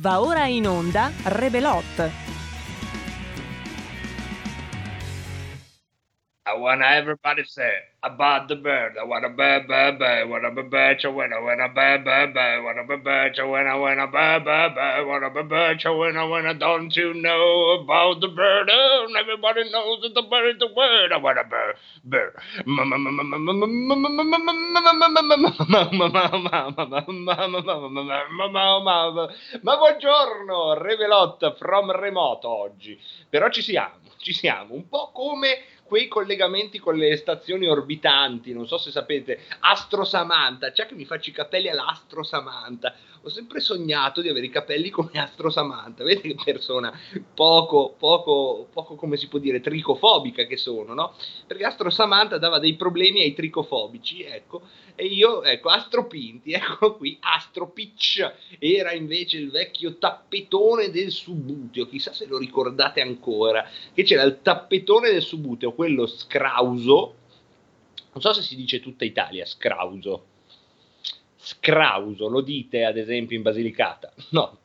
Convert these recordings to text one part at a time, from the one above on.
Va ora in onda Rebelot. I want everybody say about the bird. I want a bird, bird, bird. Want a bird, I want a want a bird, bird, bird. Want a I want a want a bird, bird, bird. Want a I want. Don't you know about the bird? Oh, everybody knows that the bird is the word. I want a bird. Ma buongiorno, Revelot from remoto oggi. Però ci siamo, ci siamo. Un po' come quei collegamenti con le stazioni orbitanti, non so se sapete, Astro Samantha, c'è che mi faccio i capelli all'Astro Samantha, ho sempre sognato di avere i capelli come Astro Samantha, vedete che persona poco, poco, poco, come si può dire, tricofobica che sono, no? Perché Astro Samantha dava dei problemi ai tricofobici, ecco, e io, ecco, Astro Pinti, ecco qui, Astro Pitch, era invece il vecchio tappetone del Subuteo, chissà se lo ricordate ancora, che c'era il tappetone del Subuteo, quello scrauso, non so se si dice tutta Italia, scrauso, scrauso, lo dite ad esempio in Basilicata? No,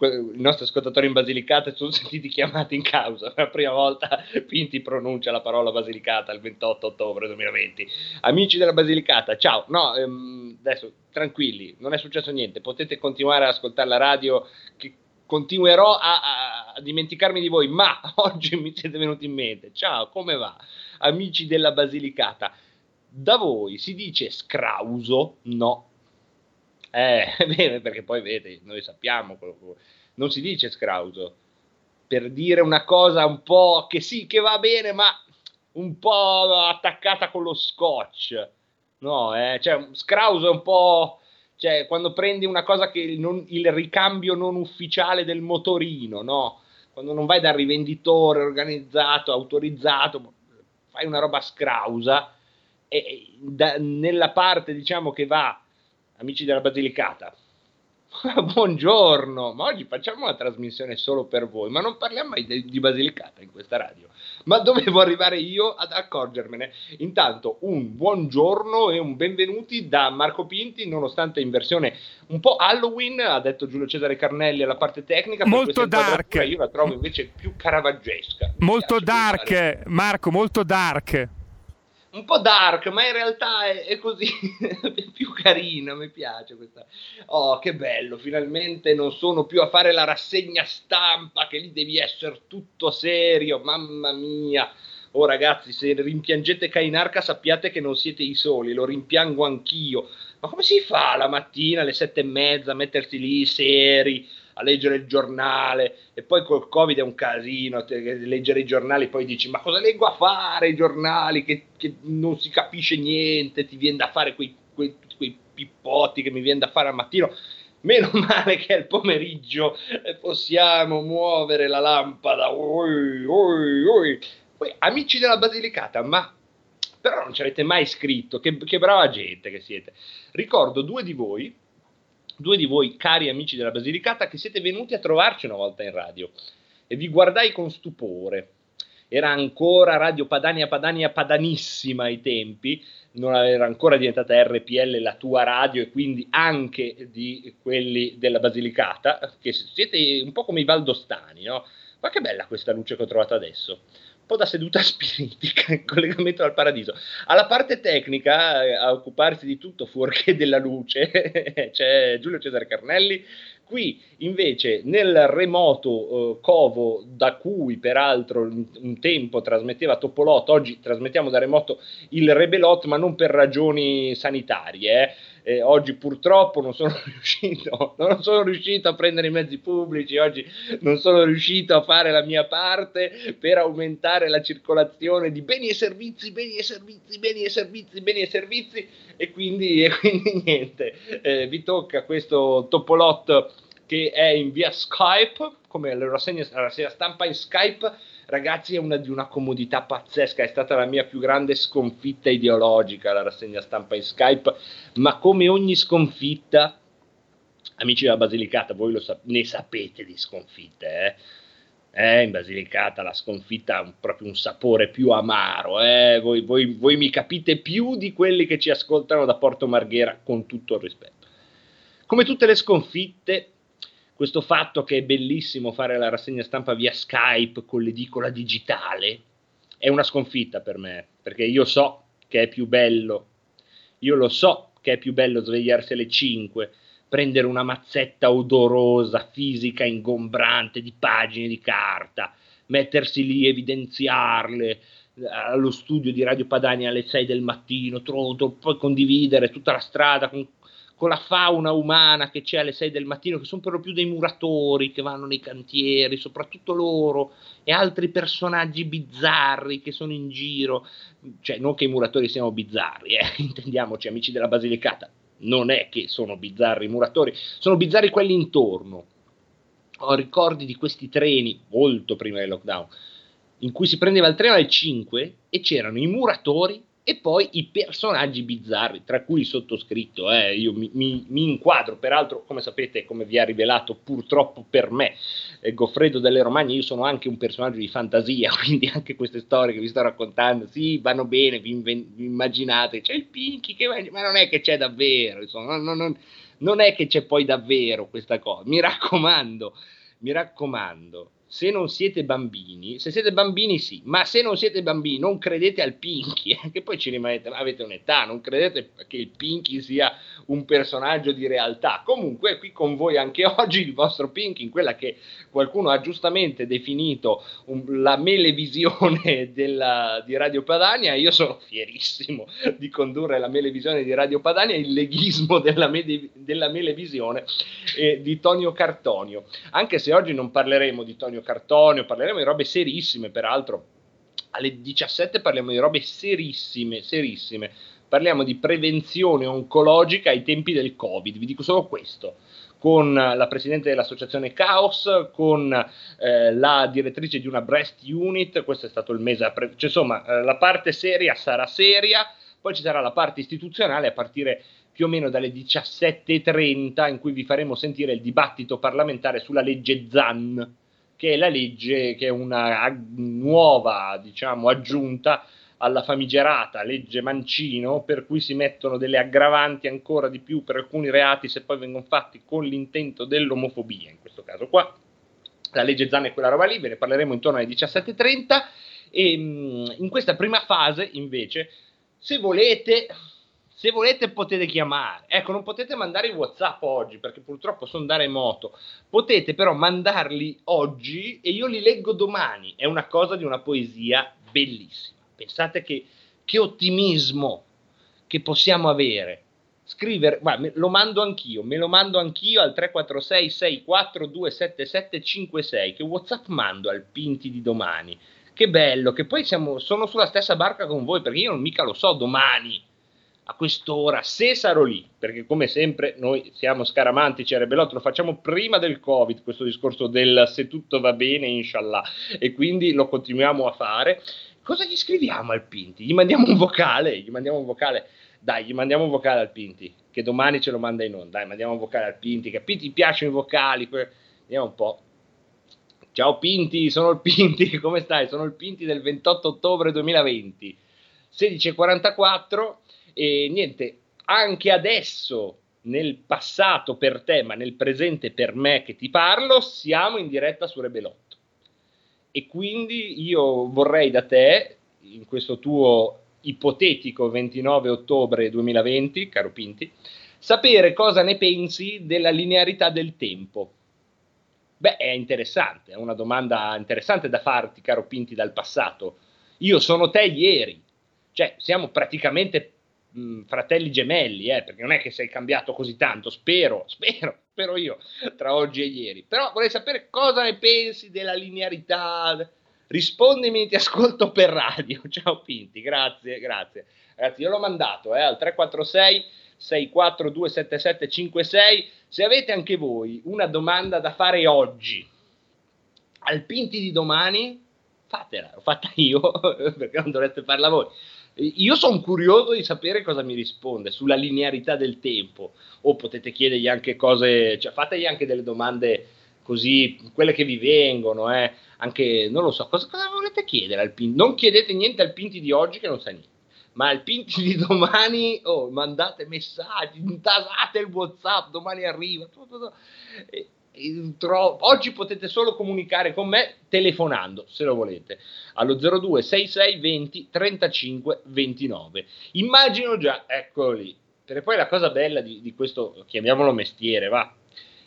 i nostri ascoltatori in Basilicata sono sentiti chiamati in causa. Per la prima volta Pinti pronuncia la parola Basilicata il 28 ottobre 2020. Amici della Basilicata, ciao. No, ehm, adesso tranquilli, non è successo niente. Potete continuare ad ascoltare la radio. Che continuerò a, a, a dimenticarmi di voi, ma oggi mi siete venuti in mente. Ciao, come va? Amici della Basilicata. Da voi si dice scrauso? No, eh, perché poi vedi, noi sappiamo, non si dice scrauso, per dire una cosa un po' che sì, che va bene, ma un po' attaccata con lo scotch. No, eh, cioè, scrauso è un po', cioè, quando prendi una cosa che non, il ricambio non ufficiale del motorino, no? Quando non vai dal rivenditore organizzato, autorizzato, fai una roba scrausa e da, nella parte, diciamo, che va amici della Basilicata. Buongiorno, ma oggi facciamo una trasmissione solo per voi, ma non parliamo mai di, di Basilicata in questa radio. Ma dovevo arrivare io ad accorgermene. Intanto un buongiorno e un benvenuti da Marco Pinti, nonostante in versione un po' Halloween, ha detto Giulio Cesare Carnelli alla parte tecnica. Molto dark. Io la trovo invece più caravaggesca. Molto dark, Marco, molto dark un po' dark, ma in realtà è, è così più carina. Mi piace questa. Oh, che bello! Finalmente non sono più a fare la rassegna stampa, che lì devi essere tutto serio. Mamma mia! Oh, ragazzi, se rimpiangete Kainarka, sappiate che non siete i soli, lo rimpiango anch'io. Ma come si fa la mattina alle sette e mezza a mettersi lì seri? A leggere il giornale e poi col covid è un casino leggere i giornali poi dici ma cosa leggo a fare i giornali che, che non si capisce niente ti viene da fare quei, quei, quei pippotti che mi viene da fare al mattino meno male che al pomeriggio possiamo muovere la lampada oi, oi, oi. Poi, amici della Basilicata ma però non ci avete mai scritto che, che brava gente che siete ricordo due di voi due di voi cari amici della Basilicata che siete venuti a trovarci una volta in radio e vi guardai con stupore. Era ancora Radio Padania Padania Padanissima ai tempi, non era ancora diventata RPL la tua radio e quindi anche di quelli della Basilicata, che siete un po' come i valdostani, no? Ma che bella questa luce che ho trovato adesso po' da seduta spiritica in collegamento al paradiso. Alla parte tecnica, eh, a occuparsi di tutto fuorché della luce, c'è Giulio Cesare Carnelli. Qui invece nel remoto uh, covo da cui peraltro un tempo trasmetteva Topolot, oggi trasmettiamo da remoto il Rebelot, ma non per ragioni sanitarie. Eh eh, oggi purtroppo non sono, riuscito, non sono riuscito a prendere i mezzi pubblici, oggi non sono riuscito a fare la mia parte per aumentare la circolazione di beni e servizi, beni e servizi, beni e servizi, beni e servizi e quindi, e quindi niente, eh, vi tocca questo Topolot che è in via Skype, come la rassegna, stampa in Skype, ragazzi, è una, di una comodità pazzesca. È stata la mia più grande sconfitta ideologica la rassegna stampa in Skype. Ma come ogni sconfitta, amici della Basilicata, voi sa- ne sapete di sconfitte, eh? Eh, in Basilicata la sconfitta ha un, proprio un sapore più amaro. Eh? Voi, voi, voi mi capite più di quelli che ci ascoltano da Porto Marghera, con tutto il rispetto. Come tutte le sconfitte, questo fatto che è bellissimo fare la rassegna stampa via Skype con l'edicola digitale è una sconfitta per me, perché io so che è più bello, io lo so che è più bello svegliarsi alle 5, prendere una mazzetta odorosa, fisica, ingombrante di pagine di carta, mettersi lì, evidenziarle eh, allo studio di Radio Padania alle 6 del mattino, tronto, poi condividere tutta la strada con con la fauna umana che c'è alle 6 del mattino, che sono per lo più dei muratori che vanno nei cantieri, soprattutto loro, e altri personaggi bizzarri che sono in giro, cioè non che i muratori siano bizzarri, eh, intendiamoci amici della Basilicata, non è che sono bizzarri i muratori, sono bizzarri quelli intorno. Ho ricordi di questi treni, molto prima del lockdown, in cui si prendeva il treno alle 5 e c'erano i muratori e poi i personaggi bizzarri, tra cui il sottoscritto, eh, io mi, mi, mi, inquadro, peraltro come sapete, come vi ha rivelato purtroppo per me eh, Goffredo delle Romagne, io sono anche un personaggio di fantasia, quindi anche queste storie che vi sto raccontando, sì, vanno bene, vi, inven- vi immaginate, c'è il Pinky che ma non è che c'è davvero, insomma, non, non, non è che c'è poi davvero questa cosa, mi raccomando, mi raccomando se non siete bambini, se siete bambini sì, ma se non siete bambini non credete al Pinky, che poi ci rimanete, avete un'età, non credete che il Pinky sia un personaggio di realtà. Comunque qui con voi anche oggi il vostro Pinky, in quella che qualcuno ha giustamente definito un, la melevisione della, di Radio Padania, io sono fierissimo di condurre la melevisione di Radio Padania, il leghismo della, mede, della melevisione eh, di Tonio Cartonio, anche se oggi non parleremo di Tonio Cartonio, parleremo di robe serissime, peraltro alle 17 parliamo di robe serissime, serissime. Parliamo di prevenzione oncologica ai tempi del Covid, vi dico solo questo. Con la presidente dell'associazione Chaos, con eh, la direttrice di una breast unit, questo è stato il mese, pre- cioè, insomma eh, la parte seria sarà seria, poi ci sarà la parte istituzionale a partire più o meno dalle 17.30 in cui vi faremo sentire il dibattito parlamentare sulla legge ZAN, che è la legge che è una nuova diciamo, aggiunta alla famigerata legge Mancino, per cui si mettono delle aggravanti ancora di più per alcuni reati se poi vengono fatti con l'intento dell'omofobia, in questo caso qua. La legge Zan è quella roba lì, ve ne parleremo intorno alle 17.30 e mm, in questa prima fase invece, se volete, se volete potete chiamare, ecco non potete mandare i Whatsapp oggi perché purtroppo sono da remoto, potete però mandarli oggi e io li leggo domani, è una cosa di una poesia bellissima. Pensate che, che ottimismo che possiamo avere. Scrivere, guarda, lo mando anch'io, me lo mando anch'io al 346 64277 56 che Whatsapp mando al Pinti di domani. Che bello, che poi siamo, sono sulla stessa barca con voi perché io non mica lo so domani a quest'ora, se sarò lì, perché come sempre noi siamo scaramantici a Rebelot, lo facciamo prima del Covid, questo discorso del se tutto va bene, inshallah, e quindi lo continuiamo a fare. Cosa gli scriviamo al Pinti? Gli mandiamo un vocale, gli mandiamo un vocale, dai, gli mandiamo un vocale al Pinti, che domani ce lo manda in onda, dai, mandiamo un vocale al Pinti, che a Pinti piacciono i vocali, vediamo un po'. Ciao Pinti, sono il Pinti, come stai? Sono il Pinti del 28 ottobre 2020, 16.44 e niente, anche adesso nel passato per te, ma nel presente per me che ti parlo, siamo in diretta su Rebelotto. E quindi io vorrei da te, in questo tuo ipotetico 29 ottobre 2020, caro Pinti, sapere cosa ne pensi della linearità del tempo. Beh, è interessante, è una domanda interessante da farti, caro Pinti, dal passato. Io sono te ieri, cioè siamo praticamente mh, fratelli gemelli, eh, perché non è che sei cambiato così tanto, spero, spero, spero io, tra oggi e ieri. Però vorrei sapere cosa ne pensi della linearità. Rispondimi, ti ascolto per radio. Ciao Pinti, grazie, grazie. Ragazzi, io l'ho mandato eh, al 346 6427756. Se avete anche voi una domanda da fare oggi al Pinti di domani, fatela, l'ho fatta io perché non dovreste farla voi. Io sono curioso di sapere cosa mi risponde sulla linearità del tempo, o potete chiedergli anche cose, cioè fategli anche delle domande così, quelle che vi vengono, eh. anche, non lo so, cosa, cosa volete chiedere al Pinti? Non chiedete niente al Pinti di oggi che non sa niente, ma al Pinti di domani, oh, mandate messaggi, intasate il Whatsapp, domani arriva. E, oggi potete solo comunicare con me telefonando, se lo volete, allo 02 66 20 35 29. Immagino già, eccolo lì, perché poi la cosa bella di, di questo, chiamiamolo mestiere, va,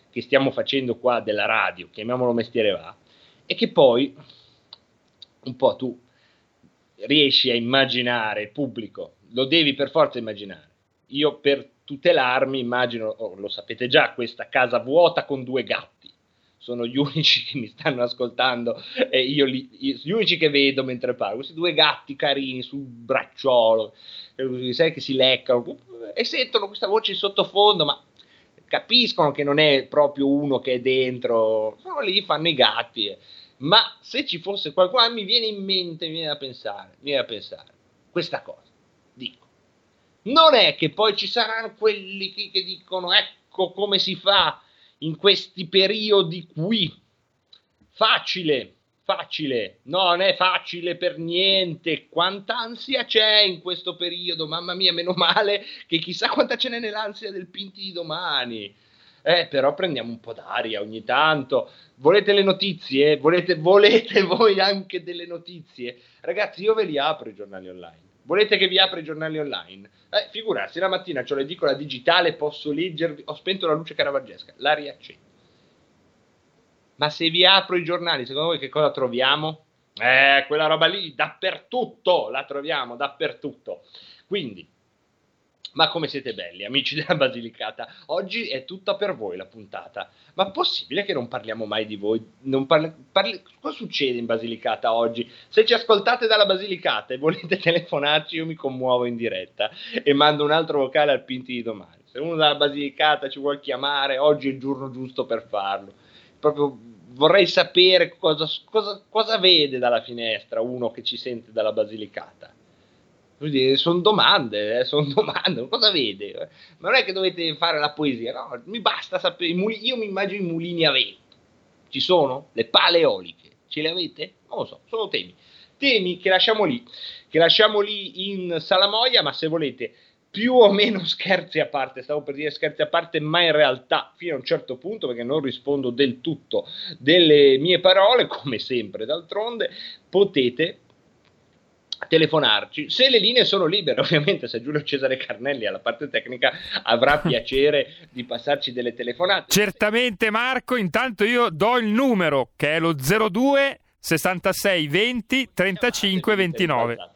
che stiamo facendo qua della radio, chiamiamolo mestiere, va, è che poi un po' tu riesci a immaginare pubblico, lo devi per forza immaginare. Io per tutelarmi immagino, oh, lo sapete già, questa casa vuota con due gatti. Sono gli unici che mi stanno ascoltando e io li, gli unici che vedo mentre parlo. Questi due gatti carini sul bracciolo, eh, sai che si leccano e sentono questa voce in sottofondo, ma capiscono che non è proprio uno che è dentro, sono lì, fanno i gatti. Eh ma se ci fosse qualcuno, mi viene in mente, mi viene a pensare, mi viene a pensare, questa cosa, non è che poi ci saranno quelli che, che dicono ecco come si fa in questi periodi qui, facile, facile, no, non è facile per niente, quanta ansia c'è in questo periodo, mamma mia, meno male che chissà quanta ce n'è nell'ansia del Pinti di domani, eh, però prendiamo un po' d'aria ogni tanto. Volete le notizie? Volete, volete voi anche delle notizie? Ragazzi, io ve li apro i giornali online. Volete che vi apra i giornali online? Eh, figurarsi, la mattina ho l'edicola digitale, posso leggervi, ho spento la luce caravaggesca, la riaccendo. Ma se vi apro i giornali, secondo voi che cosa troviamo? Eh, quella roba lì, dappertutto, la troviamo, dappertutto. Quindi, ma come siete belli, amici della Basilicata. Oggi è tutta per voi la puntata. Ma possibile che non parliamo mai di voi? Parli, parli, cosa succede in Basilicata oggi? Se ci ascoltate dalla Basilicata e volete telefonarci, io mi commuovo in diretta e mando un altro vocale al Pinti di domani. Se uno dalla Basilicata ci vuole chiamare, oggi è il giorno giusto per farlo. Proprio vorrei sapere cosa, cosa, cosa vede dalla finestra uno che ci sente dalla Basilicata sono domande, eh, sono domande, cosa vede? Ma non è che dovete fare la poesia, no, mi basta sapere, io mi immagino i mulini a vento, ci sono? Le pale eoliche, ce le avete? Non lo so, sono temi, temi che lasciamo lì, che lasciamo lì in salamoia, ma se volete più o meno scherzi a parte, stavo per dire scherzi a parte, ma in realtà fino a un certo punto, perché non rispondo del tutto delle mie parole, come sempre d'altronde, potete telefonarci. Se le linee sono libere, ovviamente, se Giulio Cesare Carnelli alla parte tecnica avrà piacere di passarci delle telefonate. Certamente, Marco. Intanto io do il numero che è lo 02 66 20 35 29.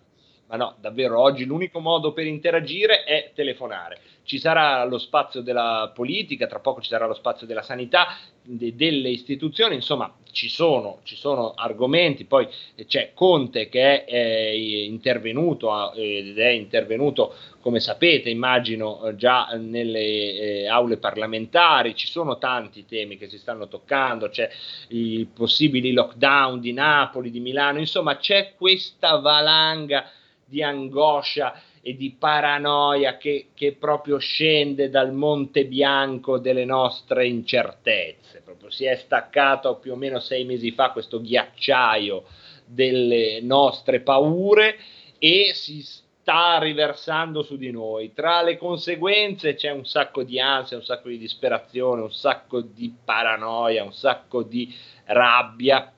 Ma no, davvero, oggi l'unico modo per interagire è telefonare. Ci sarà lo spazio della politica, tra poco ci sarà lo spazio della sanità, de, delle istituzioni, insomma ci sono, ci sono, argomenti, poi c'è Conte che è, è intervenuto ed è intervenuto come sapete immagino già nelle eh, aule parlamentari, ci sono tanti temi che si stanno toccando, c'è i possibili lockdown di Napoli, di Milano, insomma c'è questa valanga di angoscia e di paranoia che, che, proprio scende dal monte bianco delle nostre incertezze. Proprio si è staccato più o meno sei mesi fa questo ghiacciaio delle nostre paure e si sta riversando su di noi. Tra le conseguenze c'è un sacco di ansia, un sacco di disperazione, un sacco di paranoia, un sacco di rabbia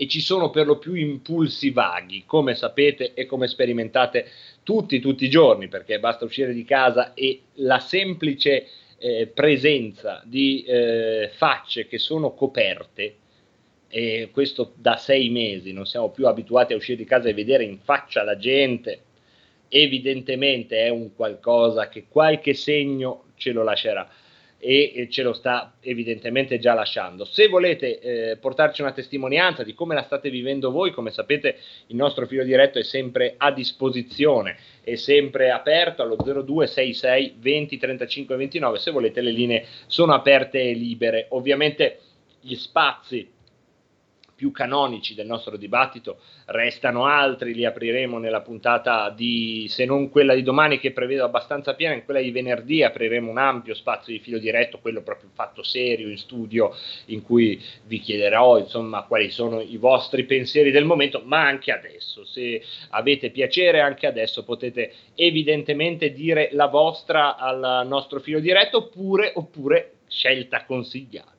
e ci sono per lo più impulsi vaghi, come sapete e come sperimentate tutti, tutti i giorni, perché basta uscire di casa e la semplice eh, presenza di eh, facce che sono coperte, e questo da sei mesi, non siamo più abituati a uscire di casa e vedere in faccia la gente, evidentemente è un qualcosa che qualche segno ce lo lascerà e ce lo sta evidentemente già lasciando. Se volete eh, portarci una testimonianza di come la state vivendo voi, come sapete il nostro filo diretto è sempre a disposizione, è sempre aperto allo 0266 20 35 29, se volete le linee sono aperte e libere. Ovviamente gli spazi più canonici del nostro dibattito, restano altri, li apriremo nella puntata di, se non quella di domani che prevedo abbastanza piena, in quella di venerdì apriremo un ampio spazio di filo diretto, quello proprio fatto serio in studio, in cui vi chiederò insomma quali sono i vostri pensieri del momento, ma anche adesso, se avete piacere anche adesso potete evidentemente dire la vostra al nostro filo diretto oppure, oppure scelta consigliata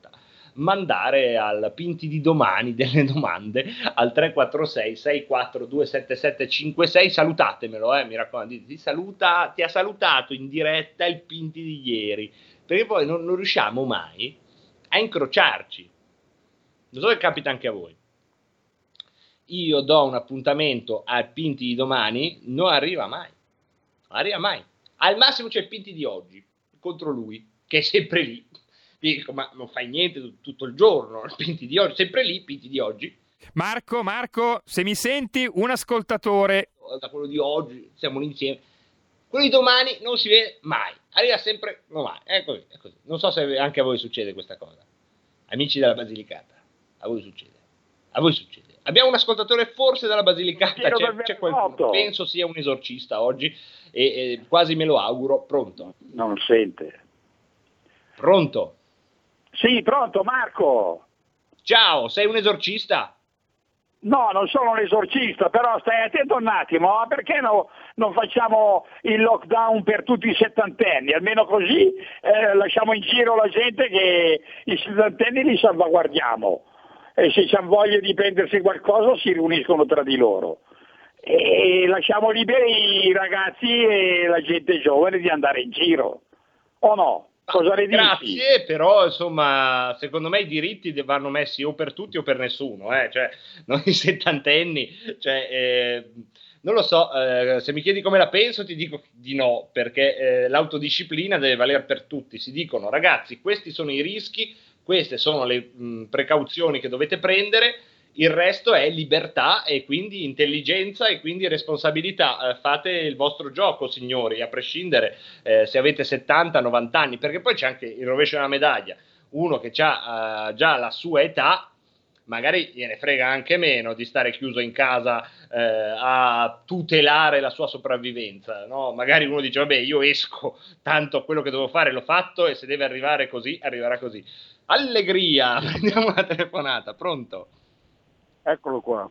mandare al Pinti di domani delle domande al 346 642 7756 salutatemelo eh, mi raccomando ti, saluta, ti ha salutato in diretta il Pinti di ieri perché poi non, non riusciamo mai a incrociarci. Non so se capita anche a voi. Io do un appuntamento al Pinti di domani non arriva mai non arriva mai. Al massimo c'è il Pinti di oggi contro lui che è sempre lì dico, ma non fai niente tutto il giorno, Pinti di oggi, sempre lì, Pinti di oggi. Marco, Marco, se mi senti, un ascoltatore. Da quello di oggi, siamo insieme. Quello di domani non si vede mai, arriva sempre, no mai, è così, è così. Non so se anche a voi succede questa cosa. Amici della Basilicata, a voi succede. A voi succede. Abbiamo un ascoltatore forse dalla Basilicata, c'è, c'è qualcuno, penso sia un esorcista oggi e, e quasi me lo auguro, pronto. Non sente. Pronto. Sì, pronto Marco. Ciao, sei un esorcista? No, non sono un esorcista, però stai attento un attimo, ma perché no, non facciamo il lockdown per tutti i settantenni? Almeno così eh, lasciamo in giro la gente che i settantenni li salvaguardiamo e se hanno voglia di prendersi qualcosa si riuniscono tra di loro. E lasciamo liberi i ragazzi e la gente giovane di andare in giro, o no? Cosa ne Grazie, però insomma, secondo me i diritti vanno messi o per tutti o per nessuno, eh? cioè, i settantenni, cioè, eh, non lo so, eh, se mi chiedi come la penso ti dico di no, perché eh, l'autodisciplina deve valere per tutti, si dicono ragazzi questi sono i rischi, queste sono le mh, precauzioni che dovete prendere, il resto è libertà e quindi intelligenza e quindi responsabilità. Eh, fate il vostro gioco, signori, a prescindere eh, se avete 70, 90 anni, perché poi c'è anche il rovescio della medaglia. Uno che ha eh, già la sua età, magari gliene frega anche meno di stare chiuso in casa eh, a tutelare la sua sopravvivenza. No? Magari uno dice, vabbè, io esco, tanto quello che devo fare l'ho fatto e se deve arrivare così, arriverà così. Allegria, prendiamo una telefonata, pronto? Eccolo qua.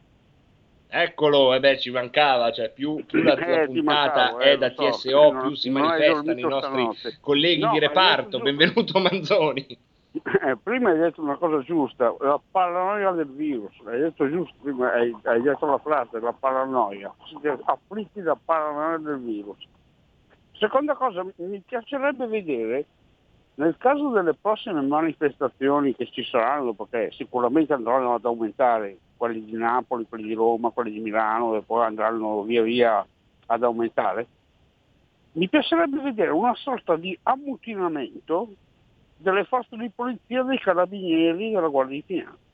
Eccolo, e beh, ci mancava, cioè più, più la tua eh, puntata mancavo, è eh, da TSO, so, più non, si manifestano i nostri stanotte. colleghi no, di reparto. Benvenuto Manzoni. Eh, prima hai detto una cosa giusta, la paranoia del virus, hai detto giusto prima, hai, hai detto la frase, la paranoia, siete afflitti da paranoia del virus. Seconda cosa, mi piacerebbe vedere nel caso delle prossime manifestazioni che ci saranno, perché sicuramente andranno ad aumentare quelli di Napoli, quelli di Roma, quelli di Milano e poi andranno via via ad aumentare, mi piacerebbe vedere una sorta di ammutinamento delle forze di polizia, dei carabinieri e della Guardia di Finanza.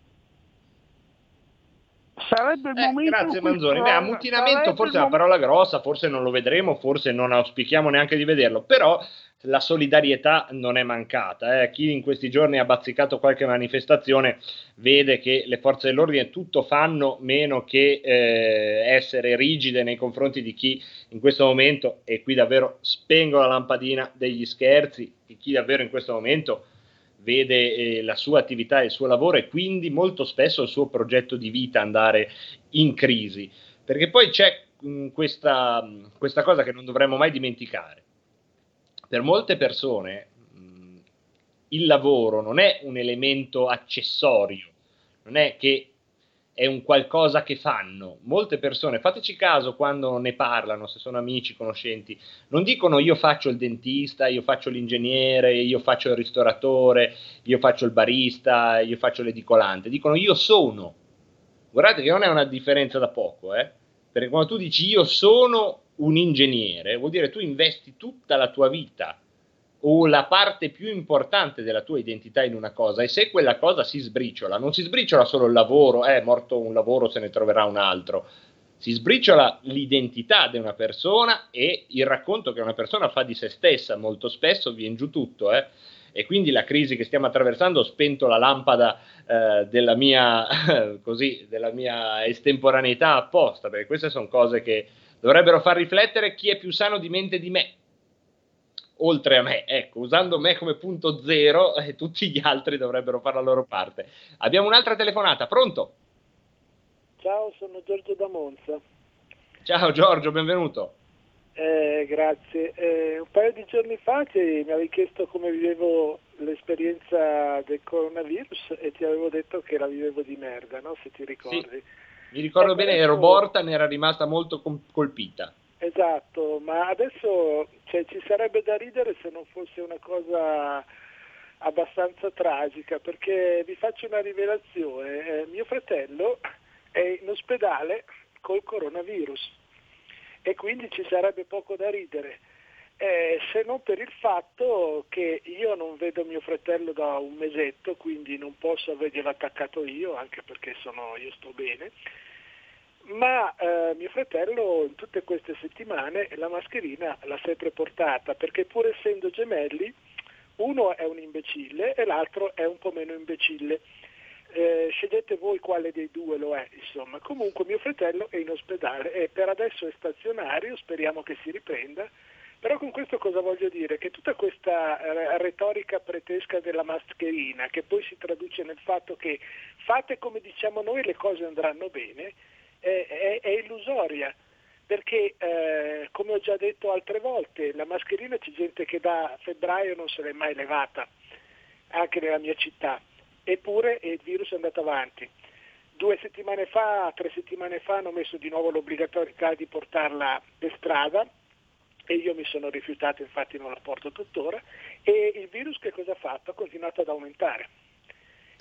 Sarebbe il eh, momento. Grazie Manzoni. Beh, ammutinamento forse è una parola grossa, forse non lo vedremo, forse non auspichiamo neanche di vederlo, però la solidarietà non è mancata. Eh. Chi in questi giorni ha bazzicato qualche manifestazione vede che le forze dell'ordine tutto fanno meno che eh, essere rigide nei confronti di chi in questo momento, e qui davvero spengo la lampadina degli scherzi, di chi davvero in questo momento vede eh, la sua attività e il suo lavoro e quindi molto spesso il suo progetto di vita andare in crisi. Perché poi c'è mh, questa, questa cosa che non dovremmo mai dimenticare per molte persone mh, il lavoro non è un elemento accessorio, non è che è un qualcosa che fanno. Molte persone, fateci caso quando ne parlano, se sono amici, conoscenti, non dicono io faccio il dentista, io faccio l'ingegnere, io faccio il ristoratore, io faccio il barista, io faccio l'edicolante, dicono io sono. Guardate che non è una differenza da poco, eh? perché quando tu dici io sono un ingegnere, vuol dire tu investi tutta la tua vita o la parte più importante della tua identità in una cosa e se quella cosa si sbriciola, non si sbriciola solo il lavoro, eh, è morto un lavoro, se ne troverà un altro, si sbriciola l'identità di una persona e il racconto che una persona fa di se stessa, molto spesso viene giù tutto, eh? e quindi la crisi che stiamo attraversando ho spento la lampada eh, della, mia, così, della mia estemporaneità apposta, perché queste sono cose che dovrebbero far riflettere chi è più sano di mente di me, oltre a me, ecco, usando me come punto zero, eh, tutti gli altri dovrebbero fare la loro parte. Abbiamo un'altra telefonata, pronto? Ciao, sono Giorgio da Monza. Ciao Giorgio, benvenuto. Eh, grazie. Eh, un paio di giorni fa mi avevi chiesto come vivevo l'emergenza del coronavirus e ti avevo detto che la vivevo di merda, no? Se ti ricordi. Mi ricordo Ecco, bene, adesso- Roborta ne era rimasta molto colpita. Esatto, ma adesso cioè, ci sarebbe da ridere se non fosse una cosa abbastanza tragica, perché vi faccio una rivelazione. Eh, mio fratello è in ospedale col coronavirus e quindi ci sarebbe poco da ridere. Eh, se non per il fatto che io non vedo mio fratello da un mesetto, quindi non posso averglielo attaccato io, anche perché sono, io sto bene, ma eh, mio fratello in tutte queste settimane la mascherina l'ha sempre portata, perché pur essendo gemelli, uno è un imbecille e l'altro è un po' meno imbecille. Eh, scegliete voi quale dei due lo è, insomma. Comunque mio fratello è in ospedale e per adesso è stazionario, speriamo che si riprenda. Però con questo cosa voglio dire? Che tutta questa eh, retorica pretesca della mascherina, che poi si traduce nel fatto che fate come diciamo noi le cose andranno bene, è, è- illusoria. Perché, eh, come ho già detto altre volte, la mascherina c'è gente che da febbraio non se l'è mai levata, anche nella mia città, eppure il virus è andato avanti. Due settimane fa, tre settimane fa hanno messo di nuovo l'obbligatorietà di portarla per strada e io mi sono rifiutato, infatti non la porto tuttora, e il virus che cosa ha fatto? Ha continuato ad aumentare.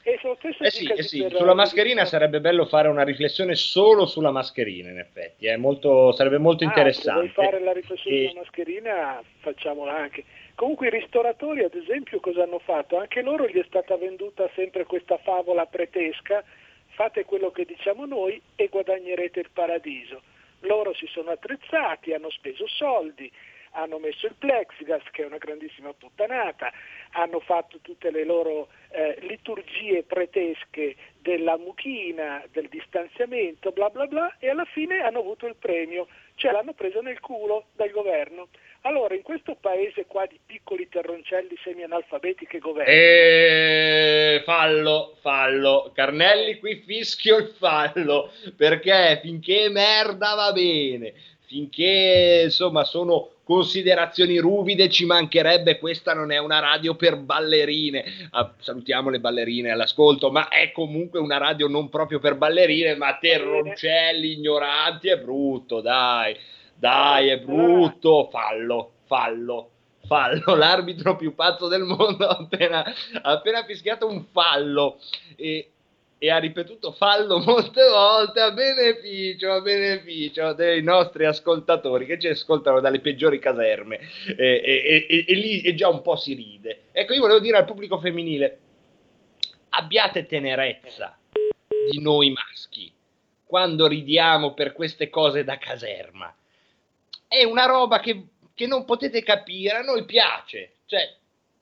E Eh sì, eh sì, sulla mascherina sarebbe bello fare una riflessione solo sulla mascherina, in effetti, è molto- sarebbe molto Ah, interessante. Se vuoi fare la riflessione E- sulla mascherina, facciamola anche. Comunque i ristoratori, ad esempio, cosa hanno fatto? Anche loro gli è stata venduta sempre questa favola pretesca, fate quello che diciamo noi e guadagnerete il paradiso. Loro si sono attrezzati, hanno speso soldi, hanno messo il plexiglass, che è una grandissima puttanata, hanno fatto tutte le loro eh, liturgie pretesche della mucchina, del distanziamento, bla bla bla, e alla fine hanno avuto il premio, cioè l'hanno preso nel culo dal governo. Allora, in questo paese qua di piccoli terroncelli semi-analfabeti che governano, Eh, fallo, fallo. Carnelli qui fischio il fallo, perché finché merda va bene, finché insomma sono considerazioni ruvide ci mancherebbe, questa non è una radio per ballerine. Ah, salutiamo le ballerine all'ascolto, ma è comunque una radio non proprio per ballerine, ma terroncelli ignoranti, è brutto, dai. Dai, è brutto, fallo, fallo fallo, l'arbitro più pazzo del mondo ha appena, appena fischiato un fallo. E, e ha ripetuto fallo molte volte a beneficio, a beneficio dei nostri ascoltatori che ci ascoltano dalle peggiori caserme. E, e- e- e lì e già un po' si ride. Ecco, io volevo dire al pubblico femminile, abbiate tenerezza di noi maschi quando ridiamo per queste cose da caserma è una roba che, che non potete capire, a noi piace, cioè,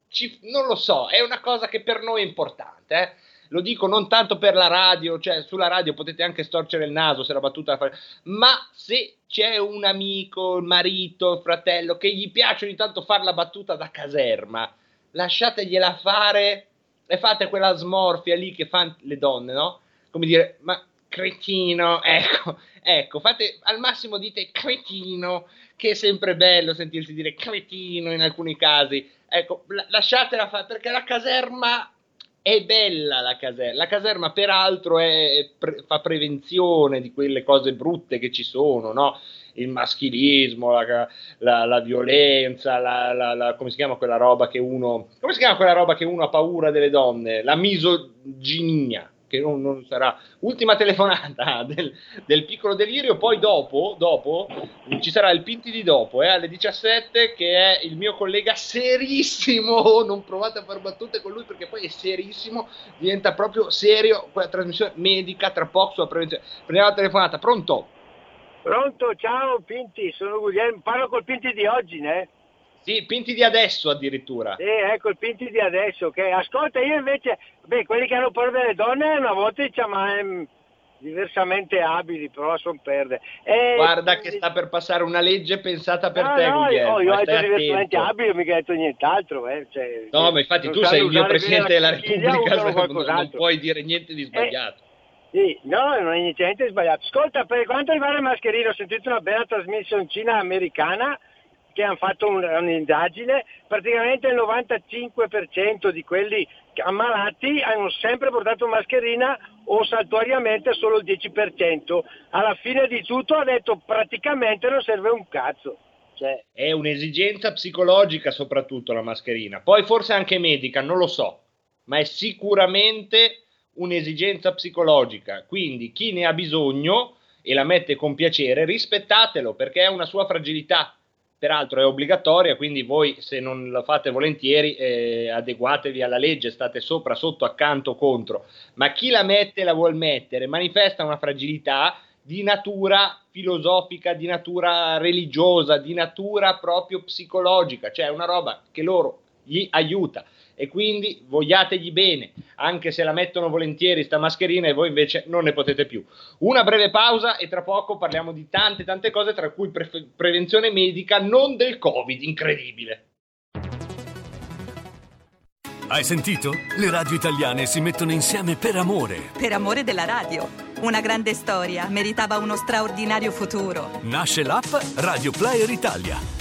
ci- non lo so, è una cosa che per noi è importante, eh. Lo dico non tanto per la radio, cioè sulla radio potete anche storcere il naso se la battuta la fa- ma se c'è un amico, il marito, il fratello che gli piace ogni tanto fare la battuta da caserma, lasciategliela fare e fate quella smorfia lì che fanno le donne, no? Come dire, ma cretino, ecco, ecco, fate al massimo dite cretino, che è sempre bello sentirsi dire cretino in alcuni casi. Ecco, la- lasciatela fare perché la caserma è bella la caserma. La caserma, peraltro, è- pre- fa prevenzione di quelle cose brutte che ci sono, no? Il maschilismo, la, la- la violenza, la- come si chiama quella roba che uno. Come si chiama quella roba che uno ha paura delle donne? La misoginia. Che non, non sarà ultima telefonata del, del piccolo delirio. Poi dopo, dopo ci sarà il Pinti di dopo, eh, alle 17, che è il mio collega serissimo. Non provate a fare battute con lui perché poi è serissimo, diventa proprio serio. Quella trasmissione medica tra poco sulla prevenzione. Prendiamo la telefonata, pronto? Pronto, ciao Pinti, sono Guglielmo, parlo col Pinti di oggi, né? Sì, Pinti di adesso addirittura. Sì, ecco il Pinti di adesso, ok? Ascolta, io invece, beh, quelli che hanno paura delle donne una volta diciamo ehm, diversamente abili, però sono perde. E- Guarda che sta per passare una legge pensata per no, te, no, Guglielmo. io, io ho detto diversamente abili, mica ho detto nient'altro, eh. Cioè, No, ma infatti non tu sei il mio Presidente della la Repubblica, non- non puoi dire niente di sbagliato. Sì, no, non è niente di sbagliato. Ascolta, per quanto riguarda le mascherine, ho sentito una bella trasmissioncina americana che hanno fatto un- un'indagine, praticamente il 95% di quelli ammalati hanno sempre portato mascherina o saltuariamente solo il 10%. Alla fine di tutto ha detto praticamente non serve un cazzo. Cioè, È un'esigenza psicologica soprattutto la mascherina, poi forse anche medica, non lo so, ma è sicuramente un'esigenza psicologica, quindi chi ne ha bisogno e la mette con piacere, rispettatelo perché è una sua fragilità. Peraltro è obbligatoria, quindi voi se non la fate volentieri eh, adeguatevi alla legge, state sopra, sotto, accanto, contro. Ma chi la mette la vuol mettere manifesta una fragilità di natura filosofica, di natura religiosa, di natura proprio psicologica, cioè una roba che loro gli aiuta e quindi vogliategli bene, anche se la mettono volentieri sta mascherina e voi invece non ne potete più. Una breve pausa e tra poco parliamo di tante tante cose, tra cui pre- prevenzione medica, non del Covid, incredibile. Hai sentito? Le radio italiane si mettono insieme per amore. Per amore della radio. Una grande storia meritava uno straordinario futuro. Nasce l'app Radio Player Italia.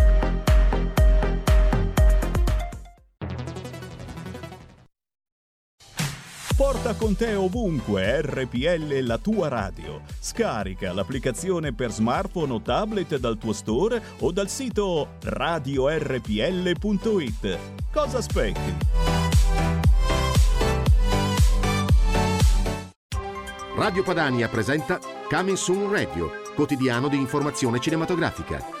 Porta con te ovunque RPL la tua radio. Scarica l'applicazione per smartphone o tablet dal tuo store o dal sito radiorpl.it. Cosa aspetti? Radio Padania presenta Coming Soon Radio, quotidiano di informazione cinematografica.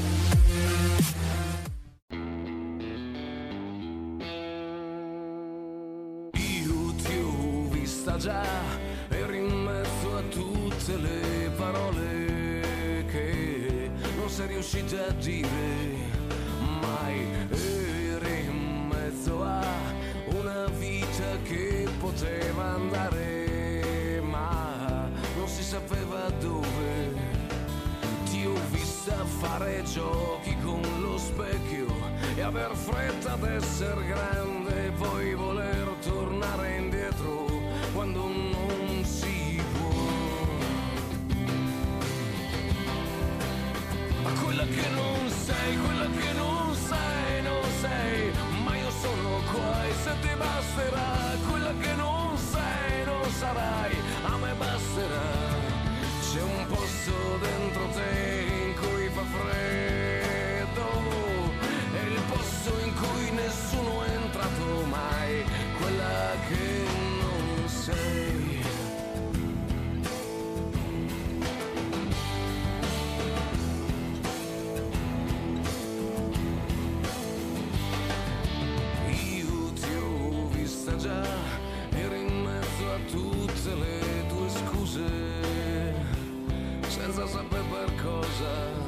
Dire mai. Eri in mezzo a una vita che poteva andare, ma non si sapeva dove. Ti ho vista fare giochi con lo specchio e aver fretta d'essere grande poi voler sei, quella che non sei, non sei, ma io sono qua e se ti basterà, quella che non sei, non sarai, sapere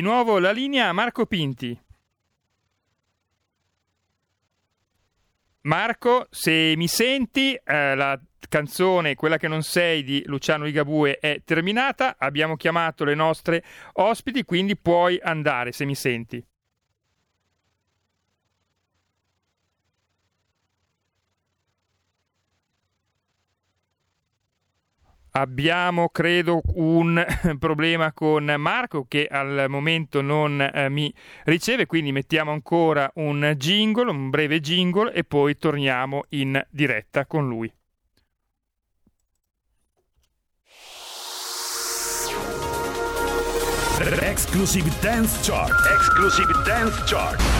Di nuovo la linea a Marco Pinti. Marco, se mi senti, eh, la canzone Quella che non sei di Luciano Ligabue è terminata, abbiamo chiamato le nostre ospiti, quindi puoi andare se mi senti. Abbiamo, credo, un problema con Marco che al momento non eh, mi riceve, quindi mettiamo ancora un jingle, un breve jingle e poi torniamo in diretta con lui. Exclusive Dance Chart. Exclusive Dance Chart.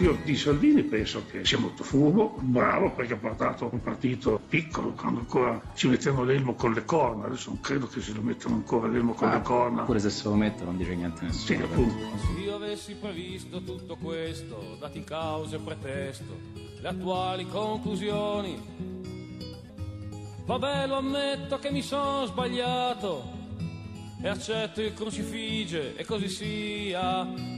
Io di Salvini penso che sia molto furbo, bravo perché ha portato un partito piccolo quando ancora ci mettevano l'elmo con le corna, adesso non credo che se lo mettano ancora l'elmo con le corna. Pure se se lo metto non dice niente a nessuno. Sì, appunto. Se io avessi previsto tutto questo, dati cause e pretesto, le attuali conclusioni, vabbè lo ammetto che mi sono sbagliato e accetto il crucifige e così sia.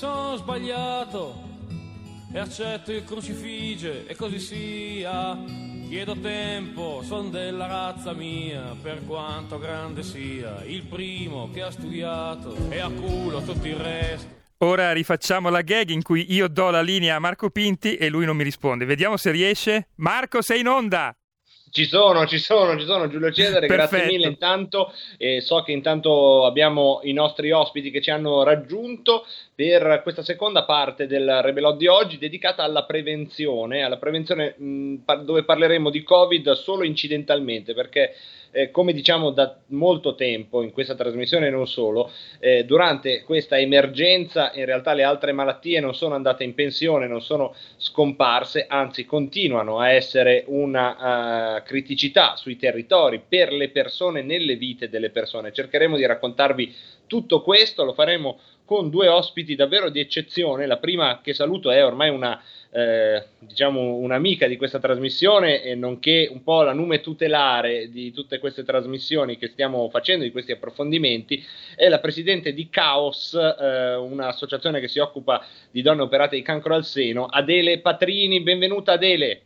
sono sbagliato e accetto il crucifige e così sia. Chiedo tempo, son della razza mia, per quanto grande sia, il primo che ha studiato e a culo tutto il resto. Ora rifacciamo la gag in cui io do la linea a Marco Pinti e lui non mi risponde. Vediamo se riesce. Marco, sei in onda! Ci sono, ci sono, ci sono Giulio Cesare, grazie Perfetto. mille intanto, eh, so che intanto abbiamo i nostri ospiti che ci hanno raggiunto per questa seconda parte del Rebelot di oggi dedicata alla prevenzione, alla prevenzione mh, par- dove parleremo di Covid solo incidentalmente perché eh, come diciamo da molto tempo in questa trasmissione e non solo, eh, durante questa emergenza in realtà le altre malattie non sono andate in pensione, non sono scomparse, anzi continuano a essere una eh, criticità sui territori per le persone, nelle vite delle persone. Cercheremo di raccontarvi tutto questo, lo faremo con due ospiti davvero di eccezione. La prima che saluto è ormai una eh, diciamo un'amica di questa trasmissione e nonché un po' la nume tutelare di tutte queste trasmissioni che stiamo facendo, di questi approfondimenti, è la presidente di Caos, eh, un'associazione che si occupa di donne operate di cancro al seno, Adele Patrini. Benvenuta Adele.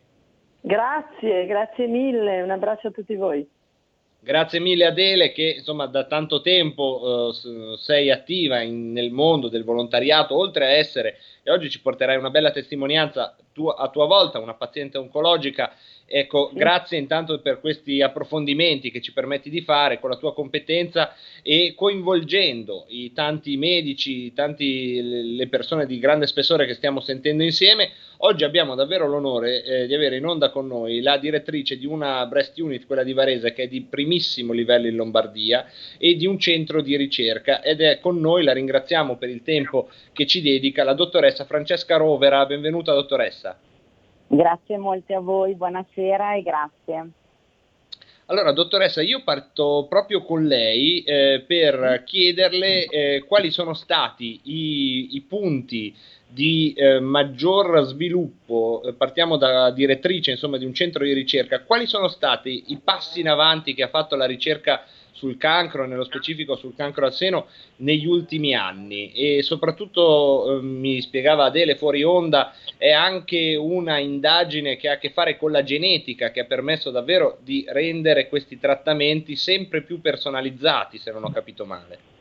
Grazie, grazie mille, un abbraccio a tutti voi. Grazie mille Adele che insomma da tanto tempo eh, sei attiva in- nel mondo del volontariato, oltre a essere, e oggi ci porterai una bella testimonianza tu, a tua volta una paziente oncologica. Ecco, grazie intanto per questi approfondimenti che ci permetti di fare con la tua competenza e coinvolgendo i tanti medici, tanti, le persone di grande spessore che stiamo sentendo insieme. Oggi abbiamo davvero l'onore eh, di avere in onda con noi la direttrice di una breast unit, quella di Varese, che è di primissimo livello in Lombardia e di un centro di ricerca ed è con noi, la ringraziamo per il tempo che ci dedica, la dottoressa Francesca Rovera. Benvenuta dottoressa. Grazie molte a voi, buonasera e grazie. Allora, dottoressa, io parto proprio con lei eh, per chiederle eh, quali sono stati i, i punti di eh, maggior sviluppo, eh, partiamo da direttrice insomma, di un centro di ricerca, quali sono stati i passi in avanti che ha fatto la ricerca sul cancro, nello specifico sul cancro al seno, negli ultimi anni e soprattutto eh, mi spiegava Adele fuori onda, è anche una indagine che ha a che fare con la genetica che ha permesso davvero di rendere questi trattamenti sempre più personalizzati, se non ho capito male.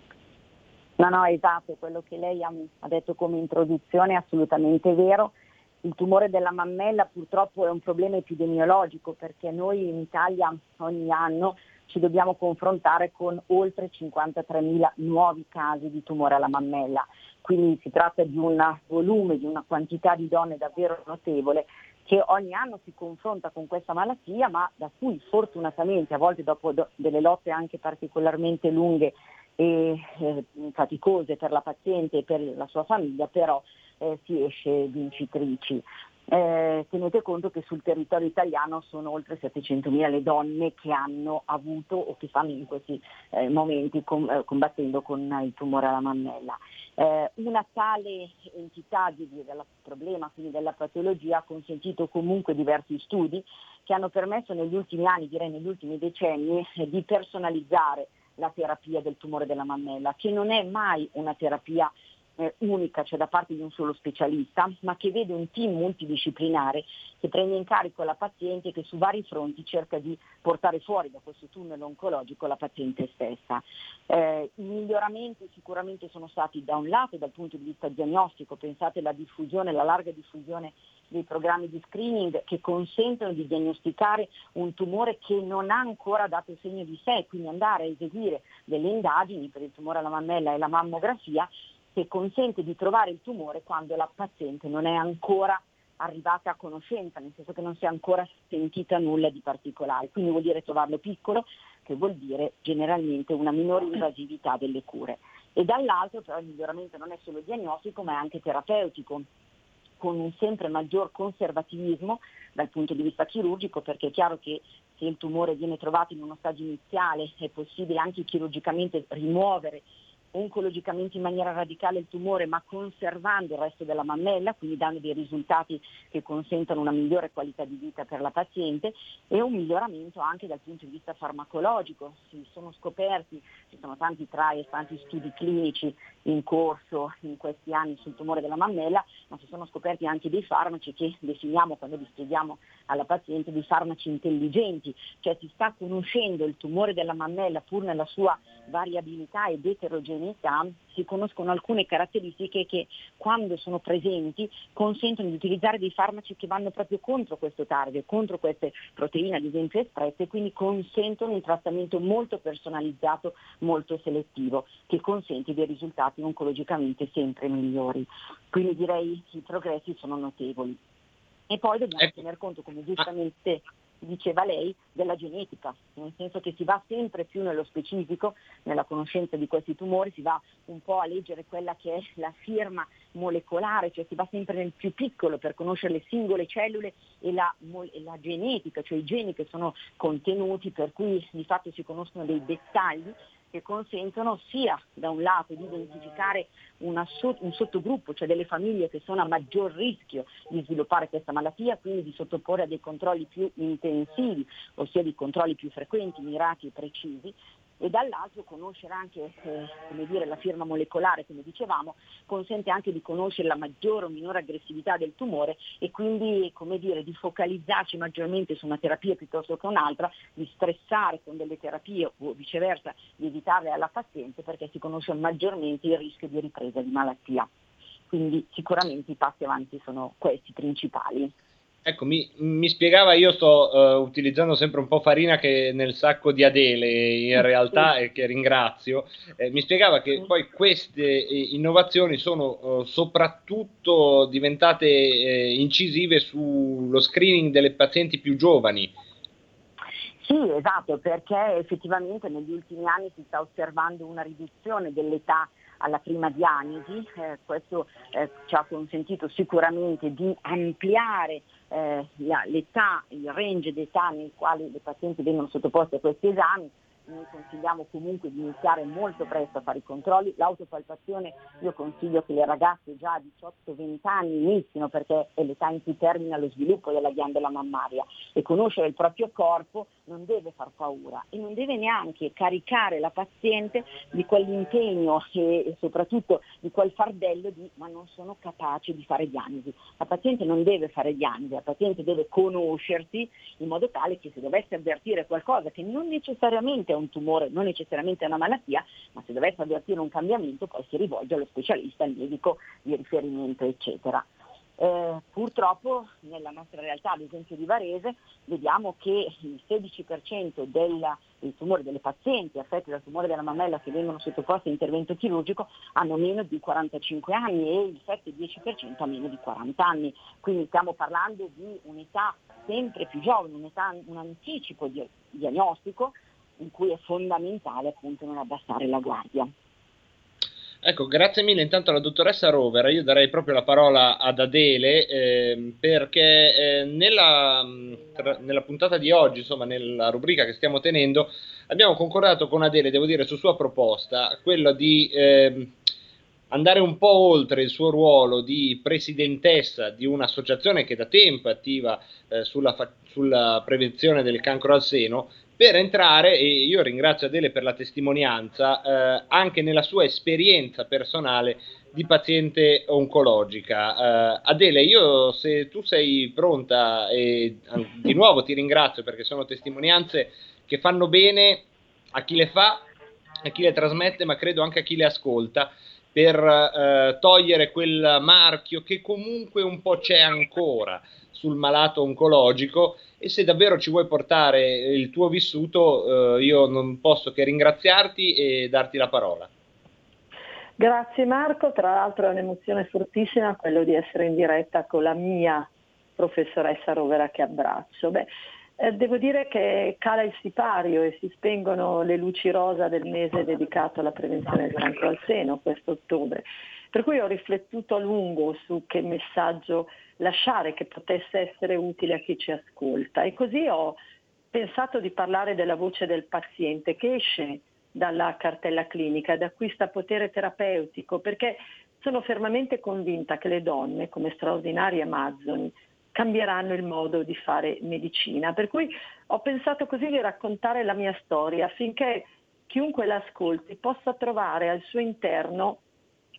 No, no, esatto, quello che lei ha, detto come introduzione è assolutamente vero. Il tumore della mammella purtroppo è un problema epidemiologico perché noi in Italia ogni anno ci dobbiamo confrontare con oltre 53.000 nuovi casi di tumore alla mammella. Quindi si tratta di un volume, di una quantità di donne davvero notevole che ogni anno si confronta con questa malattia, ma da cui fortunatamente, a volte dopo do- delle lotte anche particolarmente lunghe e eh, faticose per la paziente e per la sua famiglia, però eh, si esce vincitrici. Eh, tenete conto che sul territorio italiano sono oltre 700.000 le donne che hanno avuto o che stanno in questi eh, momenti com- eh, combattendo con il tumore alla mammella. Eh, una tale entità di, di, del problema, quindi della patologia, ha consentito comunque diversi studi che hanno permesso negli ultimi anni, direi negli ultimi decenni, eh, di personalizzare la terapia del tumore della mammella, che non è mai una terapia eh, unica, cioè da parte di un solo specialista, ma che vede un team multidisciplinare che prende in carico la paziente e che su vari fronti cerca di portare fuori da questo tunnel oncologico la paziente stessa. Eh, I miglioramenti sicuramente sono stati da un lato dal punto di vista diagnostico, pensate alla diffusione, la larga diffusione dei programmi di screening che consentono di diagnosticare un tumore che non ha ancora dato segno di sé, quindi andare a eseguire delle indagini per il tumore alla mammella e la mammografia che consente di trovare il tumore quando la paziente non è ancora arrivata a conoscenza, nel senso che non si è ancora sentita nulla di particolare. Quindi vuol dire trovarlo piccolo, che vuol dire generalmente una minore invasività delle cure. E dall'altro però il miglioramento non è solo diagnostico ma è anche terapeutico con un sempre maggior conservativismo dal punto di vista chirurgico, perché è chiaro che se il tumore viene trovato in uno stadio iniziale è possibile anche chirurgicamente rimuovere oncologicamente in maniera radicale il tumore ma conservando il resto della mammella, quindi dando dei risultati che consentono una migliore qualità di vita per la paziente e un miglioramento anche dal punto di vista farmacologico. Si sono scoperti, ci sono tanti trial, tanti studi clinici in corso in questi anni sul tumore della mammella, ma si sono scoperti anche dei farmaci che definiamo quando li spieghiamo alla paziente dei farmaci intelligenti, cioè si sta conoscendo il tumore della mammella pur nella sua variabilità ed eterogeneità, si conoscono alcune caratteristiche che quando sono presenti consentono di utilizzare dei farmaci che vanno proprio contro questo target, contro queste proteine ad esempio espresse, quindi consentono un trattamento molto personalizzato, molto selettivo, che consente dei risultati oncologicamente sempre migliori. Quindi direi che i progressi sono notevoli. E poi dobbiamo Ecco. tener conto, come giustamente diceva lei, della genetica, nel senso che si va sempre più nello specifico, nella conoscenza di questi tumori, si va un po' a leggere quella che è la firma molecolare, cioè si va sempre nel più piccolo per conoscere le singole cellule e la, e la genetica, cioè i geni che sono contenuti, per cui di fatto si conoscono dei dettagli che consentono sia da un lato di identificare so- un sottogruppo, cioè delle famiglie che sono a maggior rischio di sviluppare questa malattia, quindi di sottoporre a dei controlli più intensivi, ossia di controlli più frequenti, mirati e precisi, e dall'altro conoscere anche eh, dire, la firma molecolare, come dicevamo, consente anche di conoscere la maggiore o minore aggressività del tumore e quindi dire, di focalizzarci maggiormente su una terapia piuttosto che un'altra, di stressare con delle terapie o viceversa di evitarle alla paziente perché si conosce maggiormente il rischio di ripresa di malattia. quindi sicuramente i passi avanti sono questi principali. Ecco, mi, mi, spiegava, io sto uh, utilizzando sempre un po' farina che nel sacco di Adele in realtà e che ringrazio, eh, mi spiegava che poi queste eh, innovazioni sono uh, soprattutto diventate eh, incisive sullo screening delle pazienti più giovani. Sì, esatto, perché effettivamente negli ultimi anni si sta osservando una riduzione dell'età alla prima diagnosi, eh, questo eh, ci ha consentito sicuramente di ampliare eh, la, l'età, il range d'età nel quale le pazienti vengono sottoposte a questi esami, noi consigliamo comunque di iniziare molto presto a fare i controlli. L'autopalpazione io consiglio che le ragazze già a 18-20 anni inizino perché è l'età in cui termina lo sviluppo della ghiandola mammaria e conoscere il proprio corpo non deve far paura e non deve neanche caricare la paziente di quell'impegno e soprattutto di quel fardello di ma non sono capace di fare diagnosi. La paziente non deve fare diagnosi, la paziente deve conoscersi in modo tale che se dovesse avvertire qualcosa che non necessariamente è un tumore, non necessariamente è una malattia, ma se dovesse avvertire un cambiamento poi si rivolge allo specialista, al medico di riferimento, eccetera. Eh, purtroppo nella nostra realtà, ad esempio di Varese, vediamo che il 16% del, del tumore delle pazienti affette dal tumore della mammella che vengono sottoposti a intervento chirurgico hanno meno di 45 anni e il 7-10% ha meno di 40 anni. Quindi stiamo parlando di un'età sempre più giovane, un'età, un anticipo di, diagnostico in cui è fondamentale appunto non abbassare la guardia. Ecco, grazie mille intanto alla dottoressa Rovera, io darei proprio la parola ad Adele eh, perché eh, nella, tra, nella, puntata di oggi, insomma nella rubrica che stiamo tenendo, abbiamo concordato con Adele, devo dire, su sua proposta, quello di eh, andare un po' oltre il suo ruolo di presidentessa di un'associazione che da tempo è attiva eh, sulla, fa- sulla prevenzione del cancro al seno per entrare, e io ringrazio Adele per la testimonianza, eh, anche nella sua esperienza personale di paziente oncologica. Uh, Adele, io se tu sei pronta, e di nuovo ti ringrazio perché sono testimonianze che fanno bene a chi le fa, a chi le trasmette, ma credo anche a chi le ascolta, per uh, togliere quel marchio che comunque un po' c'è ancora sul malato oncologico e se davvero ci vuoi portare il tuo vissuto, eh, io non posso che ringraziarti e darti la parola. Grazie Marco, tra l'altro è un'emozione fortissima quello di essere in diretta con la mia professoressa Rovera che abbraccio. Beh, eh, devo dire che cala il sipario e si spengono le luci rosa del mese dedicato alla prevenzione del cancro al seno, questo ottobre. Per cui ho riflettuto a lungo su che messaggio lasciare che potesse essere utile a chi ci ascolta e così ho pensato di parlare della voce del paziente che esce dalla cartella clinica ed acquista potere terapeutico perché sono fermamente convinta che le donne, come straordinarie amazzoni, cambieranno il modo di fare medicina. Per cui ho pensato così di raccontare la mia storia affinché chiunque l'ascolti possa trovare al suo interno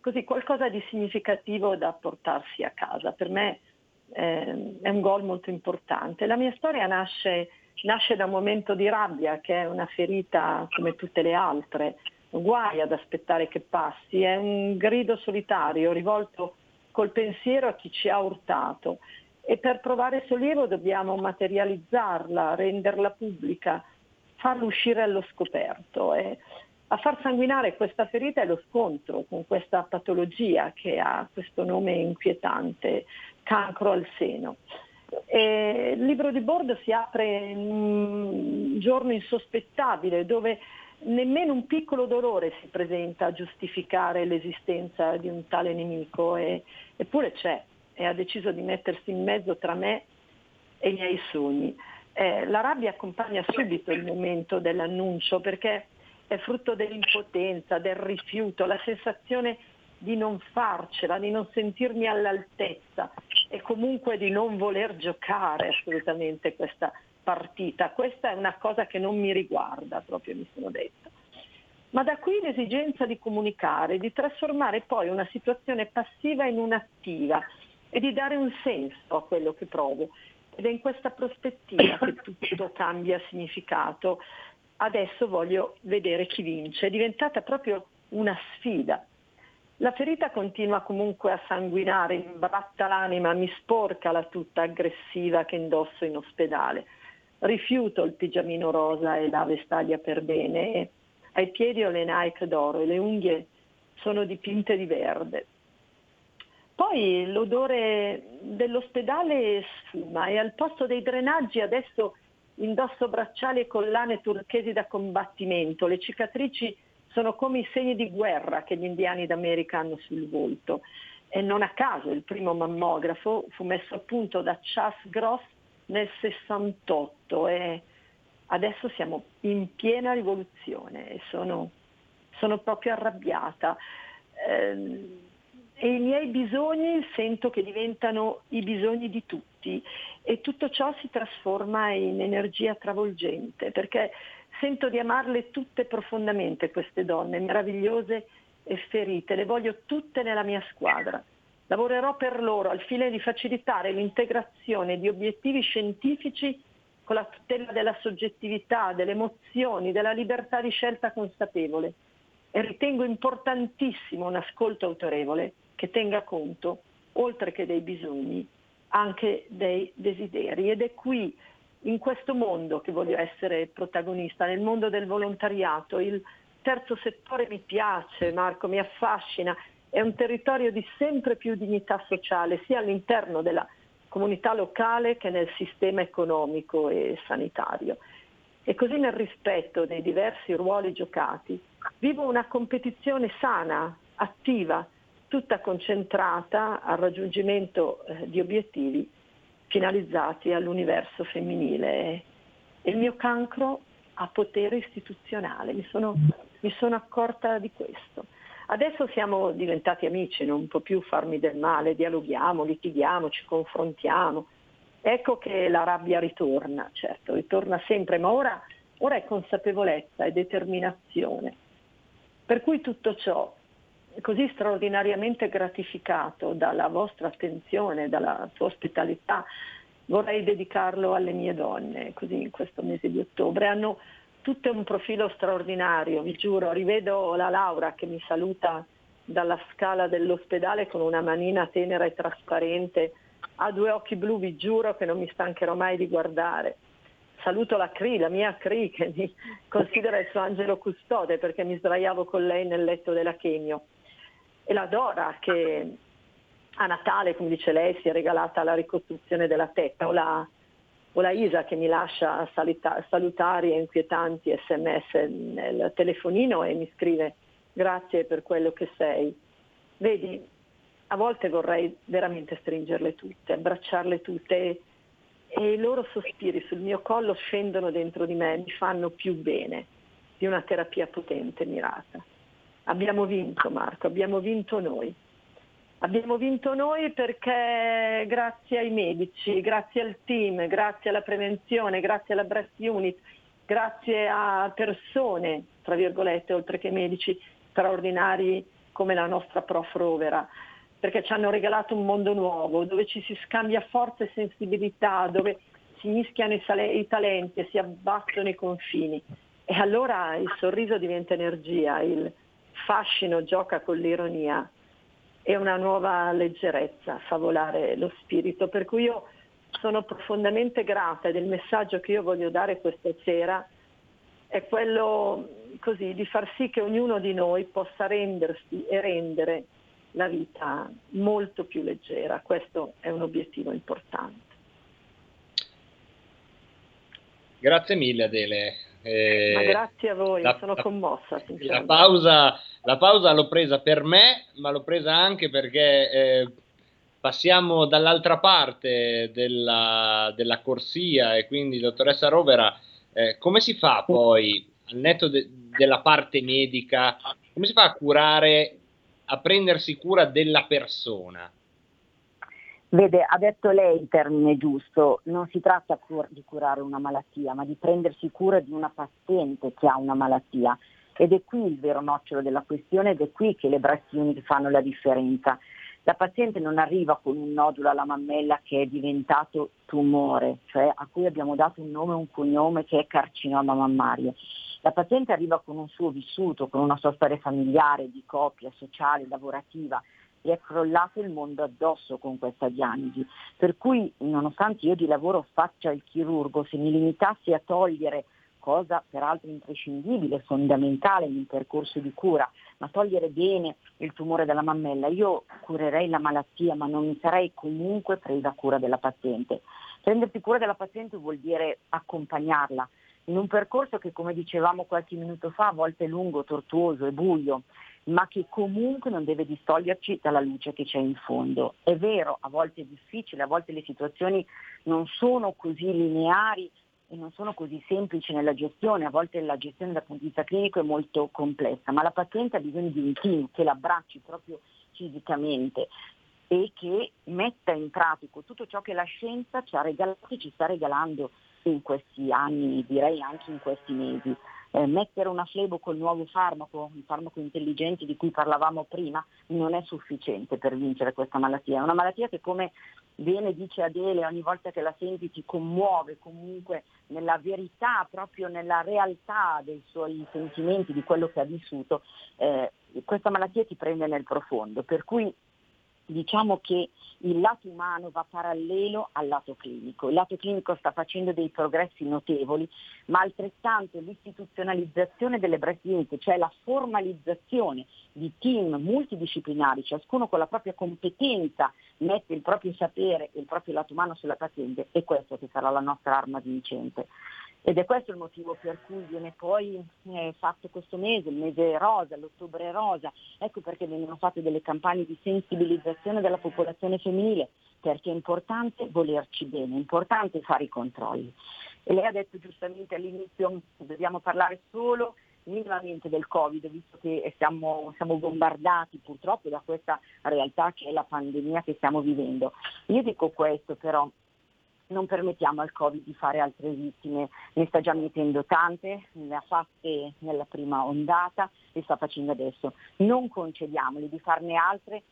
così qualcosa di significativo da portarsi a casa. Per me eh, è un gol molto importante. La mia storia nasce, nasce da un momento di rabbia che è una ferita come tutte le altre, guai ad aspettare che passi, è un grido solitario rivolto col pensiero a chi ci ha urtato e per provare sollievo dobbiamo materializzarla, renderla pubblica, farla uscire allo scoperto. E a far sanguinare questa ferita è lo scontro con questa patologia che ha questo nome inquietante, cancro al seno. E il libro di bordo si apre in un giorno insospettabile dove nemmeno un piccolo dolore si presenta a giustificare l'esistenza di un tale nemico, e, eppure c'è e ha deciso di mettersi in mezzo tra me e i miei sogni. Eh, la rabbia accompagna subito il momento dell'annuncio perché è frutto dell'impotenza, del rifiuto, la sensazione di non farcela, di non sentirmi all'altezza e comunque di non voler giocare assolutamente questa partita. Questa è una cosa che non mi riguarda, proprio mi sono detta. Ma da qui l'esigenza di comunicare, di trasformare poi una situazione passiva in un'attiva e di dare un senso a quello che provo. Ed è in questa prospettiva che tutto cambia significato adesso voglio vedere chi vince. È diventata proprio una sfida. La ferita continua comunque a sanguinare, imbratta l'anima, mi sporca la tuta aggressiva che indosso in ospedale. Rifiuto il pigiamino rosa e la vestaglia per bene ai piedi ho le Nike d'oro e le unghie sono dipinte di verde. Poi l'odore dell'ospedale sfuma e al posto dei drenaggi adesso indosso bracciali e collane turchesi da combattimento. Le cicatrici sono come i segni di guerra che gli indiani d'America hanno sul volto. E non a caso il primo mammografo fu messo a punto da Charles Gross nel 68 e adesso siamo in piena rivoluzione e sono, sono proprio arrabbiata. Eh, e i miei bisogni sento che diventano i bisogni di tutti. E tutto ciò si trasforma in energia travolgente perché sento di amarle tutte profondamente queste donne meravigliose e ferite, le voglio tutte nella mia squadra. Lavorerò per loro al fine di facilitare l'integrazione di obiettivi scientifici con la tutela della soggettività, delle emozioni, della libertà di scelta consapevole. E ritengo importantissimo un ascolto autorevole che tenga conto, oltre che dei bisogni, anche dei desideri. Ed è qui, in questo mondo, che voglio essere protagonista, nel mondo del volontariato. Il terzo settore mi piace, Marco, mi affascina, è un territorio di sempre più dignità sociale, sia all'interno della comunità locale che nel sistema economico e sanitario. E così nel rispetto dei diversi ruoli giocati, vivo una competizione sana, attiva, tutta concentrata al raggiungimento eh, di obiettivi finalizzati all'universo femminile. E il mio cancro ha potere istituzionale, mi sono, mi sono accorta di questo. Adesso siamo diventati amici, non può più farmi del male, dialoghiamo, litighiamo, ci confrontiamo. Ecco che la rabbia ritorna, certo, ritorna sempre, ma ora, ora è consapevolezza e determinazione. Per cui tutto ciò così straordinariamente gratificato dalla vostra attenzione, dalla sua ospitalità, vorrei dedicarlo alle mie donne, così in questo mese di ottobre. Hanno tutte un profilo straordinario, vi giuro, rivedo la Laura che mi saluta dalla scala dell'ospedale con una manina tenera e trasparente, ha due occhi blu, vi giuro che non mi stancherò mai di guardare. Saluto la Cri, la mia Cri, che mi considera il suo angelo custode perché mi sdraiavo con lei nel letto della chemio e la Dora che a Natale, come dice lei, si è regalata la ricostruzione della testa, o la, o la Isa che mi lascia salita, salutari e inquietanti sms nel telefonino e mi scrive grazie per quello che sei. Vedi, a volte vorrei veramente stringerle tutte, abbracciarle tutte e, e i loro sospiri sul mio collo scendono dentro di me, mi fanno più bene di una terapia potente, mirata. Abbiamo vinto Marco, abbiamo vinto noi. Abbiamo vinto noi perché grazie ai medici, grazie al team, grazie alla prevenzione, grazie alla breast unit, grazie a persone, tra virgolette, oltre che medici straordinari come la nostra prof Rovera, perché ci hanno regalato un mondo nuovo, dove ci si scambia forza e sensibilità, dove si mischiano i, sale- i talenti e si abbattono i confini. E allora il sorriso diventa energia, il, fascino gioca con l'ironia e una nuova leggerezza fa volare lo spirito. Per cui io sono profondamente grata del messaggio che io voglio dare questa sera è quello così di far sì che ognuno di noi possa rendersi e rendere la vita molto più leggera. Questo è un obiettivo importante. Grazie mille Adele. Eh, ma grazie a voi, la, sono commossa. La pausa, la pausa, l'ho presa per me, ma l'ho presa anche perché eh, passiamo dall'altra parte della, della, corsia e quindi, dottoressa Rovera, eh, come si fa poi, al netto de, della parte medica, come si fa a curare, a prendersi cura della persona? Vede, ha detto lei il termine giusto, non si tratta cur- di curare una malattia, ma di prendersi cura di una paziente che ha una malattia. Ed è qui il vero nocciolo della questione ed è qui che le breast unit fanno la differenza. La paziente non arriva con un nodulo alla mammella che è diventato tumore, cioè a cui abbiamo dato un nome e un cognome che è carcinoma mammario. La paziente arriva con un suo vissuto, con una sua storia familiare, di coppia, sociale, lavorativa e è crollato il mondo addosso con questa diagnosi. Per cui, nonostante io di lavoro faccia il chirurgo, se mi limitassi a togliere cosa peraltro imprescindibile, fondamentale in un percorso di cura, ma togliere bene il tumore della mammella, io curerei la malattia, ma non mi sarei comunque presa cura della paziente. Prendersi cura della paziente vuol dire accompagnarla in un percorso che, come dicevamo qualche minuto fa, a volte è lungo, tortuoso e buio, ma che comunque non deve distoglierci dalla luce che c'è in fondo. È vero, a volte è difficile, a volte le situazioni non sono così lineari e non sono così semplici nella gestione, a volte la gestione dal punto di vista clinico è molto complessa, ma la paziente ha bisogno di un team che l'abbracci proprio fisicamente e che metta in pratica tutto ciò che la scienza ci ha regalato e ci sta regalando in questi anni, direi anche in questi mesi. Eh, mettere una flebo col nuovo farmaco, un farmaco intelligente di cui parlavamo prima, non è sufficiente per vincere questa malattia. È una malattia che come bene dice Adele, ogni volta che la senti ti commuove comunque nella verità, proprio nella realtà dei suoi sentimenti, di quello che ha vissuto. Eh, questa malattia ti prende nel profondo, per cui diciamo che il lato umano va parallelo al lato clinico. Il lato clinico sta facendo dei progressi notevoli, ma altrettanto l'istituzionalizzazione delle breast unit, cioè la formalizzazione di team multidisciplinari, ciascuno con la propria competenza mette il proprio sapere e il proprio lato umano sulla paziente, è questo che sarà la nostra arma vincente. Ed è questo il motivo per cui viene poi eh, fatto questo mese, il mese rosa, l'ottobre rosa, ecco perché vengono fatte delle campagne di sensibilizzazione della popolazione femminile, perché è importante volerci bene, è importante fare i controlli. E lei ha detto giustamente all'inizio dobbiamo parlare solo minimamente del Covid, visto che siamo, siamo, bombardati purtroppo da questa realtà che è la pandemia che stiamo vivendo. Io dico questo però, non permettiamo al Covid di fare altre vittime, ne sta già mettendo tante, ne ha fatte nella prima ondata e sta facendo adesso. Non concediamoli di farne altre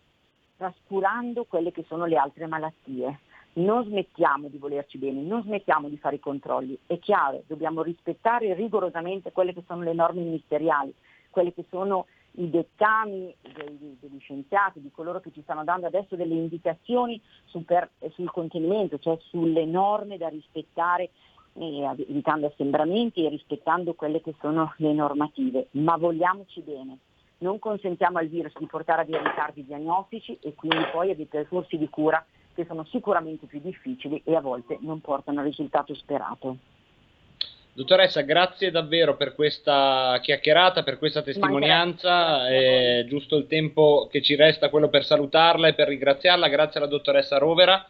trascurando quelle che sono le altre malattie. Non smettiamo di volerci bene, non smettiamo di fare i controlli. È chiaro, dobbiamo rispettare rigorosamente quelle che sono le norme ministeriali, quelle che sono i dettami dei, degli scienziati, di coloro che ci stanno dando adesso delle indicazioni sul, per, sul contenimento, cioè sulle norme da rispettare eh, evitando assembramenti e rispettando quelle che sono le normative, ma vogliamoci bene. Non consentiamo al virus di portare a dei ritardi diagnostici e quindi poi a dei percorsi di cura che sono sicuramente più difficili e a volte non portano al risultato sperato. Dottoressa, grazie davvero per questa chiacchierata, per questa testimonianza. È giusto il tempo che ci resta quello per salutarla e per ringraziarla. Grazie alla dottoressa Rovera.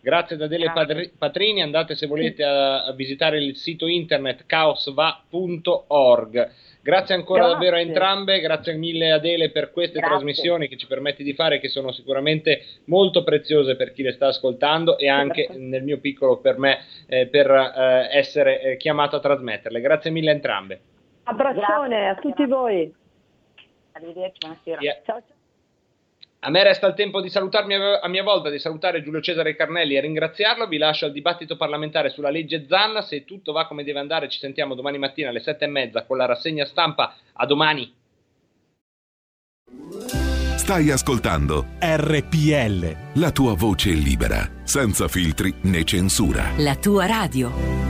Grazie da Dele Padri- Patrini. Andate se volete a, a visitare il sito internet caosva.org. Grazie ancora Grazie. davvero a entrambe, grazie mille Adele per queste Grazie. trasmissioni che ci permetti di fare, che sono sicuramente molto preziose per chi le sta ascoltando e anche nel mio piccolo per me eh, per eh, essere eh, chiamato a trasmetterle. Grazie mille a entrambe. Abbraccione a tutti voi. Arrivederci, buonasera. Yeah. Ciao, ciao. A me resta il tempo di salutarmi a mia volta, di salutare Giulio Cesare Carnelli e ringraziarlo. Vi lascio al dibattito parlamentare sulla legge Zanna. Se tutto va come deve andare, ci sentiamo domani mattina alle sette e mezza con la rassegna stampa. A domani. Stai ascoltando RPL. la tua voce libera, senza filtri né censura. La tua radio.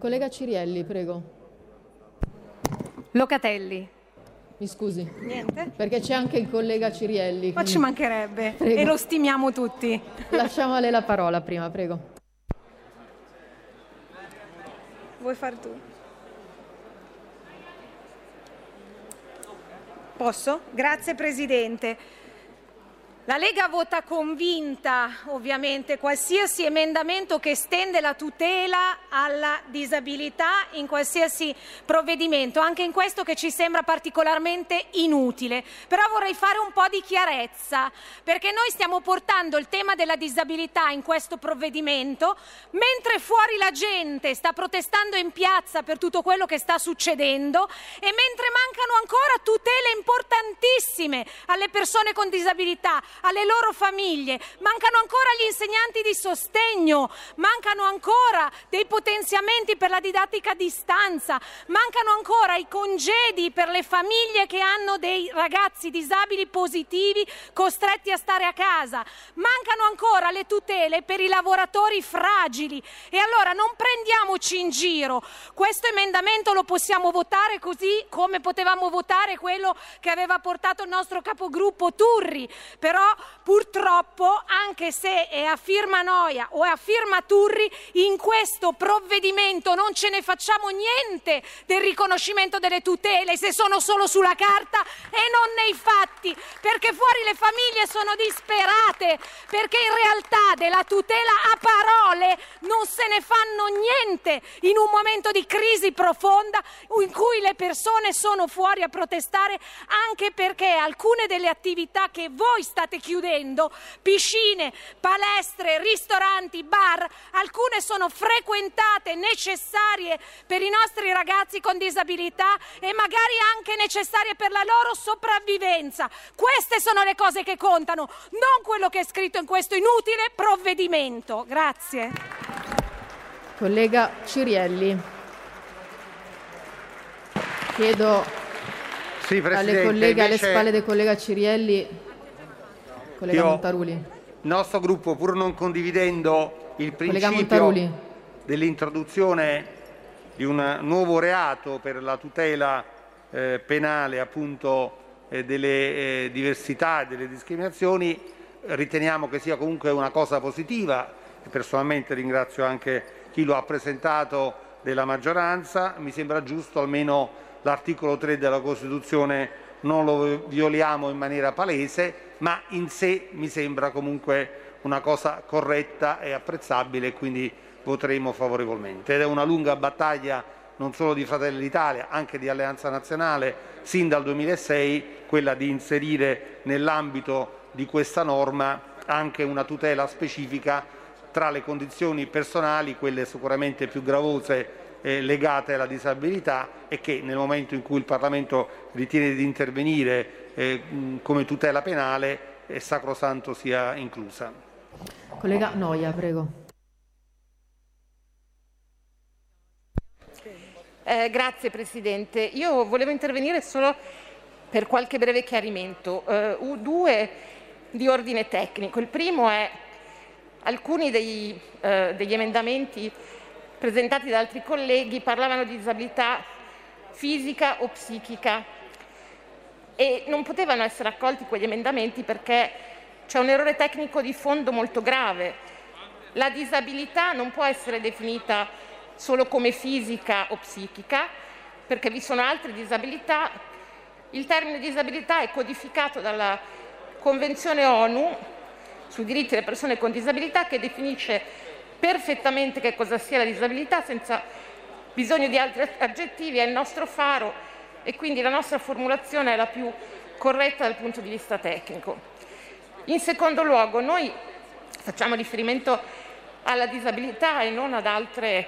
Collega Cirielli, prego. Locatelli. Mi scusi. Niente. Perché c'è anche il collega Cirielli. Ma ci mancherebbe. Prego. E lo stimiamo tutti. Lasciamo a lei la parola prima, prego. Vuoi far tu? Posso? Grazie Presidente. La Lega vota convinta, ovviamente, qualsiasi emendamento che estende la tutela alla disabilità in qualsiasi provvedimento, anche in questo che ci sembra particolarmente inutile. Però vorrei fare un po' di chiarezza, perché noi stiamo portando il tema della disabilità in questo provvedimento, mentre fuori la gente sta protestando in piazza per tutto quello che sta succedendo e mentre mancano ancora tutele importantissime alle persone con disabilità, alle loro famiglie, mancano ancora gli insegnanti di sostegno, mancano ancora dei potenziamenti per la didattica a distanza, mancano ancora i congedi per le famiglie che hanno dei ragazzi disabili positivi costretti a stare a casa, mancano ancora le tutele per i lavoratori fragili e allora non prendiamoci in giro. Questo emendamento lo possiamo votare così come potevamo votare quello che aveva portato il nostro capogruppo Turri, però purtroppo, anche se è a firma Noia o è a firma Turri, in questo provvedimento non ce ne facciamo niente del riconoscimento delle tutele se sono solo sulla carta e non nei fatti, perché fuori le famiglie sono disperate, perché in realtà della tutela a parole non se ne fanno niente in un momento di crisi profonda in cui le persone sono fuori a protestare anche perché alcune delle attività che voi state chiudendo, piscine, palestre, ristoranti, bar, alcune sono frequentate, necessarie per i nostri ragazzi con disabilità e magari anche necessarie per la loro sopravvivenza. Queste sono le cose che contano, non quello che è scritto in questo inutile provvedimento. Grazie. Collega Cirielli. Chiedo Sì, alle colleghe alle spalle del collega Cirielli. Collega Io- Montaruli. Il nostro gruppo, pur non condividendo il principio dell'introduzione di un nuovo reato per la tutela eh, penale appunto eh, delle eh, diversità e delle discriminazioni, riteniamo che sia comunque una cosa positiva. E Personalmente ringrazio anche chi lo ha presentato della maggioranza. Mi sembra giusto almeno l'articolo 3 della Costituzione non lo violiamo in maniera palese, ma in sé mi sembra comunque una cosa corretta e apprezzabile quindi voteremo favorevolmente. Ed è una lunga battaglia non solo di Fratelli d'Italia, anche di Alleanza Nazionale, sin dal 2006, quella di inserire nell'ambito di questa norma anche una tutela specifica tra le condizioni personali, quelle sicuramente più gravose eh, legate alla disabilità e che nel momento in cui il Parlamento ritiene di intervenire eh, come tutela penale è sacrosanto sia inclusa. Collega Noia, prego. Eh, grazie Presidente. Io volevo intervenire solo per qualche breve chiarimento. Eh, due di ordine tecnico. Il primo è alcuni dei, eh, degli emendamenti presentati da altri colleghi parlavano di disabilità fisica o psichica e non potevano essere accolti quegli emendamenti perché c'è un errore tecnico di fondo molto grave. La disabilità non può essere definita solo come fisica o psichica, perché vi sono altre disabilità. Il termine disabilità è codificato dalla Convenzione ONU sui diritti delle persone con disabilità che definisce perfettamente che cosa sia la disabilità senza bisogno di altri aggettivi, è il nostro faro e quindi la nostra formulazione è la più corretta dal punto di vista tecnico. In secondo luogo, noi facciamo riferimento alla disabilità e non ad altri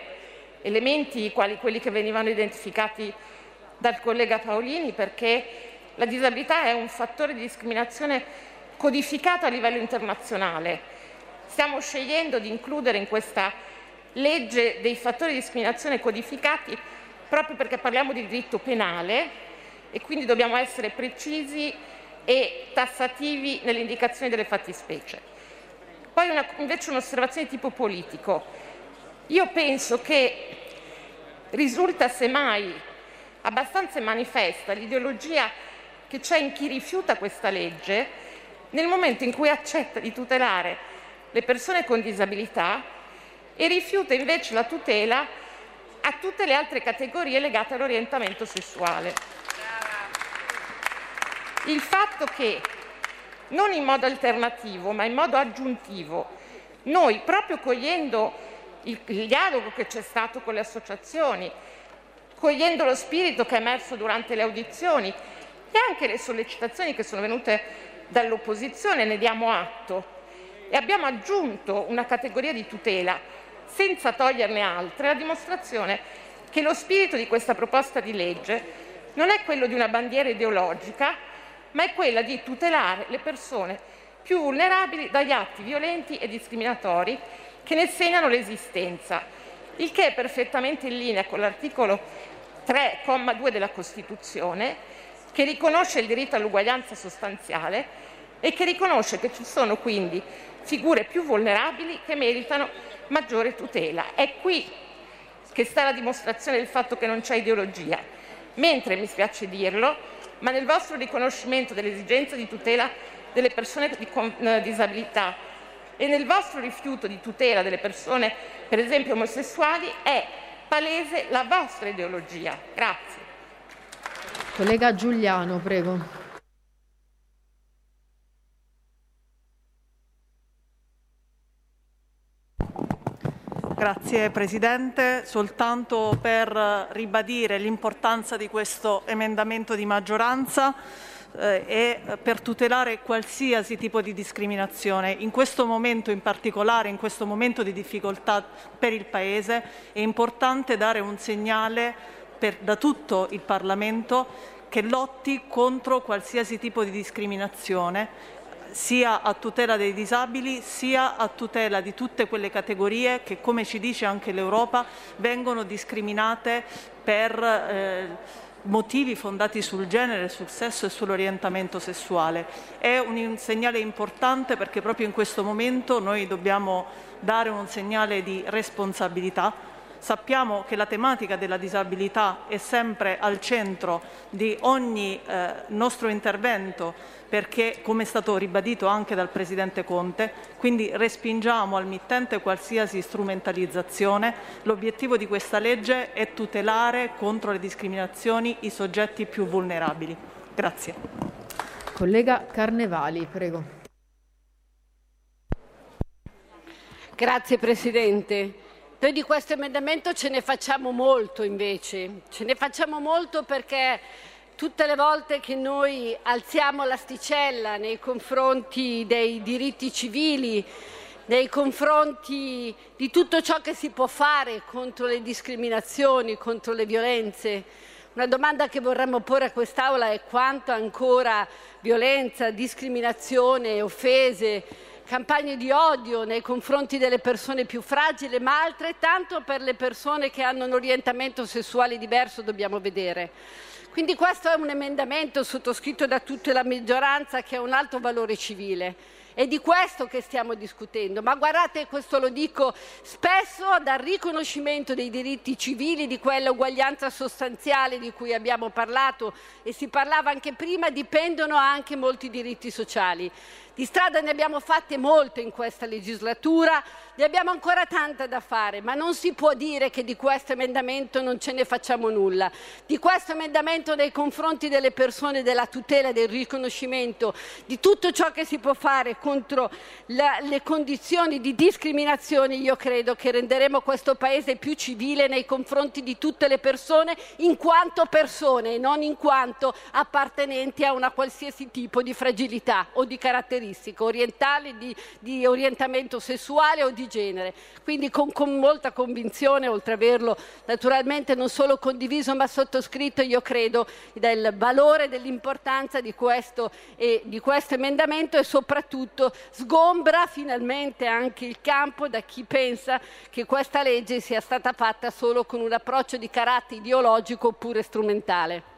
elementi quali quelli che venivano identificati dal collega Paolini perché la disabilità è un fattore di discriminazione codificato a livello internazionale. Stiamo scegliendo di includere in questa legge dei fattori di discriminazione codificati proprio perché parliamo di diritto penale e quindi dobbiamo essere precisi e tassativi nell'indicazione delle fattispecie. Poi una, invece un'osservazione di tipo politico. Io penso che Risulta semmai abbastanza manifesta l'ideologia che c'è in chi rifiuta questa legge nel momento in cui accetta di tutelare le persone con disabilità e rifiuta invece la tutela a tutte le altre categorie legate all'orientamento sessuale. Il fatto che non in modo alternativo ma in modo aggiuntivo noi, proprio cogliendo il, il dialogo che c'è stato con le associazioni, cogliendo lo spirito che è emerso durante le audizioni e anche le sollecitazioni che sono venute dall'opposizione, ne diamo atto e abbiamo aggiunto una categoria di tutela senza toglierne altre, la dimostrazione che lo spirito di questa proposta di legge non è quello di una bandiera ideologica, ma è quella di tutelare le persone più vulnerabili dagli atti violenti e discriminatori che ne segnano l'esistenza, il che è perfettamente in linea con l'articolo 3,2 della Costituzione, che riconosce il diritto all'uguaglianza sostanziale e che riconosce che ci sono quindi figure più vulnerabili che meritano maggiore tutela. È qui che sta la dimostrazione del fatto che non c'è ideologia, mentre, mi spiace dirlo, ma nel vostro riconoscimento dell'esigenza di tutela delle persone con eh, disabilità e nel vostro rifiuto di tutela delle persone, per esempio omosessuali, è palese la vostra ideologia. Grazie. Collega Giuliano, prego. Grazie Presidente, soltanto per ribadire l'importanza di questo emendamento di maggioranza eh, e per tutelare qualsiasi tipo di discriminazione. In questo momento in particolare, in questo momento di difficoltà per il Paese, è importante dare un segnale per, da tutto il Parlamento che lotti contro qualsiasi tipo di discriminazione sia a tutela dei disabili sia a tutela di tutte quelle categorie che, come ci dice anche l'Europa, vengono discriminate per eh, motivi fondati sul genere, sul sesso e sull'orientamento sessuale. È un segnale importante perché proprio in questo momento noi dobbiamo dare un segnale di responsabilità Sappiamo che la tematica della disabilità è sempre al centro di ogni eh, nostro intervento perché, come è stato ribadito anche dal Presidente Conte, quindi respingiamo al mittente qualsiasi strumentalizzazione. L'obiettivo di questa legge è tutelare contro le discriminazioni i soggetti più vulnerabili. Grazie. Collega Carnevali, prego. Grazie Presidente. Noi di questo emendamento ce ne facciamo molto invece, ce ne facciamo molto perché tutte le volte che noi alziamo l'asticella nei confronti dei diritti civili, nei confronti di tutto ciò che si può fare contro le discriminazioni, contro le violenze, una domanda che vorremmo porre a quest'Aula è quanto ancora violenza, discriminazione, offese, campagne di odio nei confronti delle persone più fragili, ma altrettanto per le persone che hanno un orientamento sessuale diverso dobbiamo vedere. Quindi questo è un emendamento sottoscritto da tutta la maggioranza che ha un alto valore civile è di questo che stiamo discutendo, ma guardate, questo lo dico spesso, dal riconoscimento dei diritti civili, di quella uguaglianza sostanziale di cui abbiamo parlato e si parlava anche prima, dipendono anche molti diritti sociali. Di strada ne abbiamo fatte molte in questa legislatura, ne abbiamo ancora tanta da fare, ma non si può dire che di questo emendamento non ce ne facciamo nulla. Di questo emendamento nei confronti delle persone, della tutela, del riconoscimento, di tutto ciò che si può fare contro la, le condizioni di discriminazione, io credo che renderemo questo Paese più civile nei confronti di tutte le persone in quanto persone e non in quanto appartenenti a una qualsiasi tipo di fragilità o di caratteristica caratteristiche orientali, di, di orientamento sessuale o di genere. Quindi con, con molta convinzione, oltre ad averlo naturalmente non solo condiviso ma sottoscritto, io credo del valore, dell'importanza di questo, e, di questo emendamento e soprattutto sgombra finalmente anche il campo da chi pensa che questa legge sia stata fatta solo con un approccio di carattere ideologico oppure strumentale.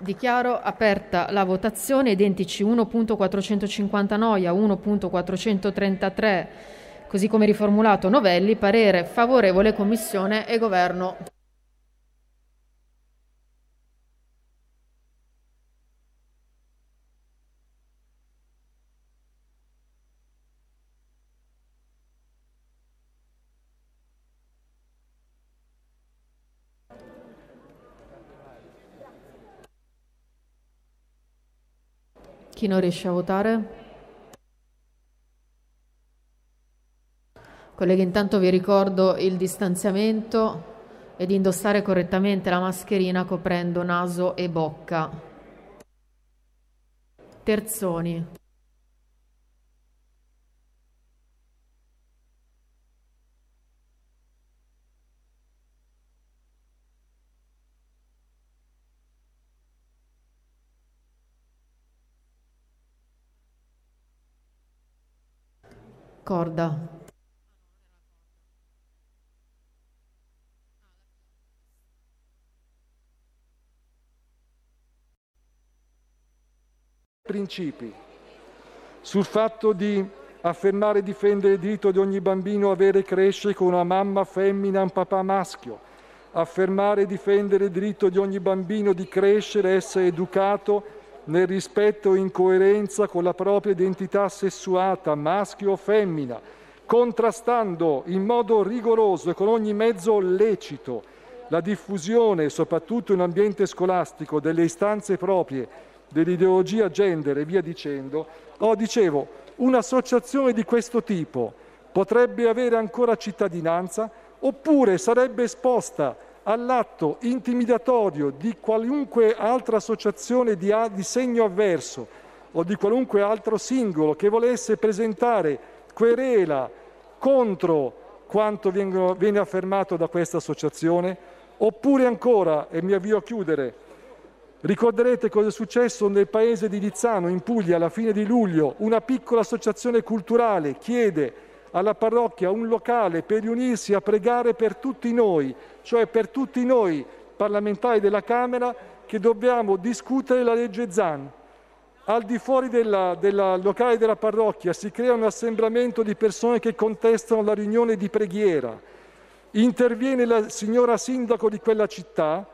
Dichiaro aperta la votazione. Identici 1.459 a 1.433 Così come riformulato Novelli, parere favorevole Commissione e Governo. Chi non riesce a votare? Colleghi, intanto vi ricordo il distanziamento e di indossare correttamente la mascherina coprendo naso e bocca. Terzoni. Corda. principi sul fatto di affermare e difendere il diritto di ogni bambino a avere e crescere con una mamma femmina e un papà maschio, affermare e difendere il diritto di ogni bambino di crescere essere educato nel rispetto in coerenza con la propria identità sessuata, maschio o femmina, contrastando in modo rigoroso e con ogni mezzo lecito la diffusione, soprattutto in ambiente scolastico, delle istanze proprie dell'ideologia gender e via dicendo, oh, dicevo, un'associazione di questo tipo potrebbe avere ancora cittadinanza oppure sarebbe esposta all'atto intimidatorio di qualunque altra associazione di, di segno avverso o di qualunque altro singolo che volesse presentare querela contro quanto viene affermato da questa associazione, oppure ancora, e mi avvio a chiudere, Ricorderete cosa è successo nel paese di Lizzano, in Puglia, alla fine di luglio. Una piccola associazione culturale chiede alla parrocchia un locale per riunirsi a pregare per tutti noi, cioè per tutti noi parlamentari della Camera che dobbiamo discutere la legge Zan. Al di fuori del locale della parrocchia si crea un assembramento di persone che contestano la riunione di preghiera. Interviene la signora sindaco di quella città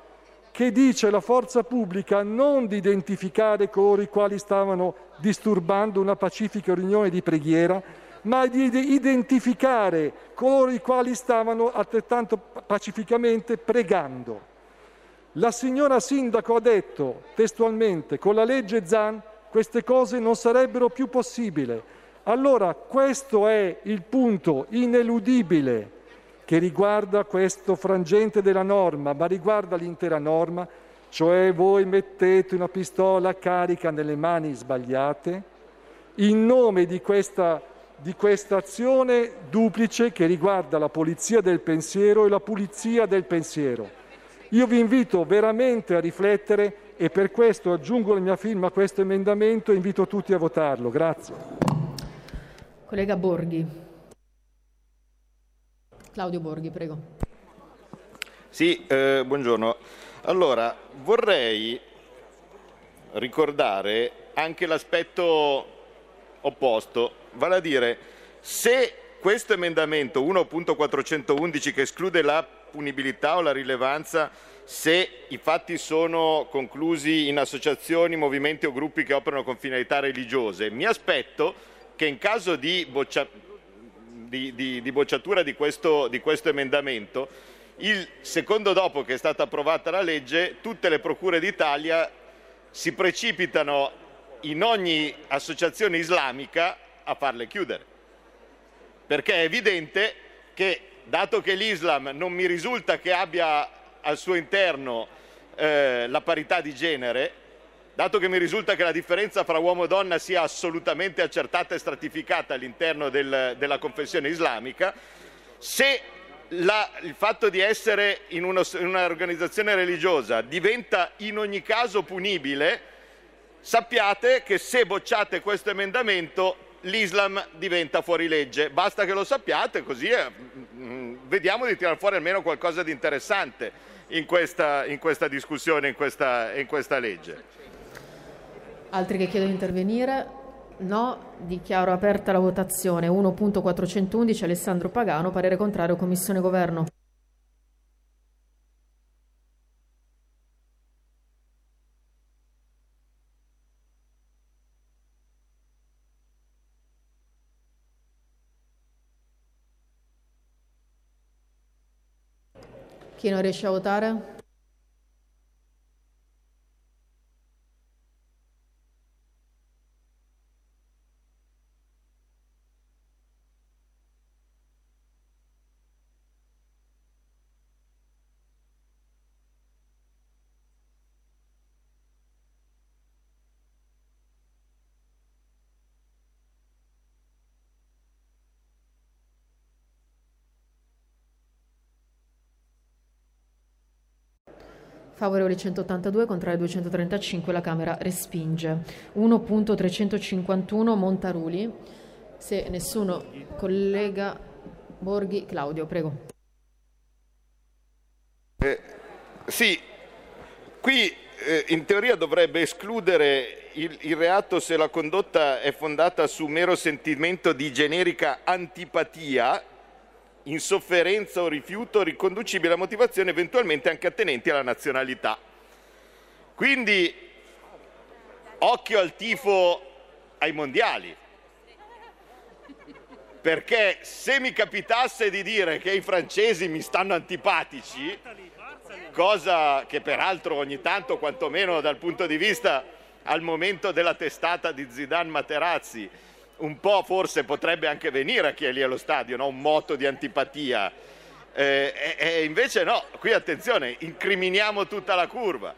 che dice alla forza pubblica non di identificare coloro i quali stavano disturbando una pacifica riunione di preghiera, ma di identificare coloro i quali stavano altrettanto pacificamente pregando. La signora sindaco ha detto testualmente con la legge Zan queste cose non sarebbero più possibili. Allora questo è il punto ineludibile che riguarda questo frangente della norma, ma riguarda l'intera norma, cioè voi mettete una pistola carica nelle mani sbagliate in nome di questa, di questa azione duplice che riguarda la polizia del pensiero e la pulizia del pensiero. Io vi invito veramente a riflettere e per questo aggiungo la mia firma a questo emendamento e invito tutti a votarlo. Grazie. Collega Borghi. Claudio Borghi, prego. Sì, eh, buongiorno. Allora, vorrei ricordare anche l'aspetto opposto, vale a dire se questo emendamento 1.411 che esclude la punibilità o la rilevanza se i fatti sono conclusi in associazioni, movimenti o gruppi che operano con finalità religiose, mi aspetto che in caso di boccia, di, di, di bocciatura di questo, questo emendamento, il secondo dopo che è stata approvata la legge, tutte le procure d'Italia si precipitano in ogni associazione islamica a farle chiudere. Perché è evidente che, dato che l'Islam non mi risulta che abbia al suo interno eh, la parità di genere, dato che mi risulta che la differenza fra uomo e donna sia assolutamente accertata e stratificata all'interno del, della confessione islamica, se la, il fatto di essere in, uno, in un'organizzazione religiosa diventa in ogni caso punibile, sappiate che se bocciate questo emendamento l'Islam diventa fuori legge. Basta che lo sappiate, così eh, mm, vediamo di tirare fuori almeno qualcosa di interessante in questa, in questa discussione, in questa, in questa legge. Altri che chiedono di intervenire? No, dichiaro aperta la votazione. 1.411 Alessandro Pagano, parere contrario, Commissione Governo. Chi non riesce Favorevoli 182, contrari 235, la Camera respinge. 1.351 Montaruli. Se nessuno collega Borghi, Claudio, prego. Eh, sì, qui eh, in teoria dovrebbe escludere il, il reato se la condotta è fondata su mero sentimento di generica antipatia insofferenza o rifiuto riconducibile a motivazioni eventualmente anche attenenti alla nazionalità. Quindi occhio al tifo ai mondiali, perché se mi capitasse di dire che i francesi mi stanno antipatici, cosa che peraltro ogni tanto, quantomeno dal punto di vista al momento della testata di Zidane Materazzi, un po' forse potrebbe anche venire a chi è lì allo stadio, no? un moto di antipatia. Eh, e, invece no, qui attenzione, incriminiamo tutta la curva.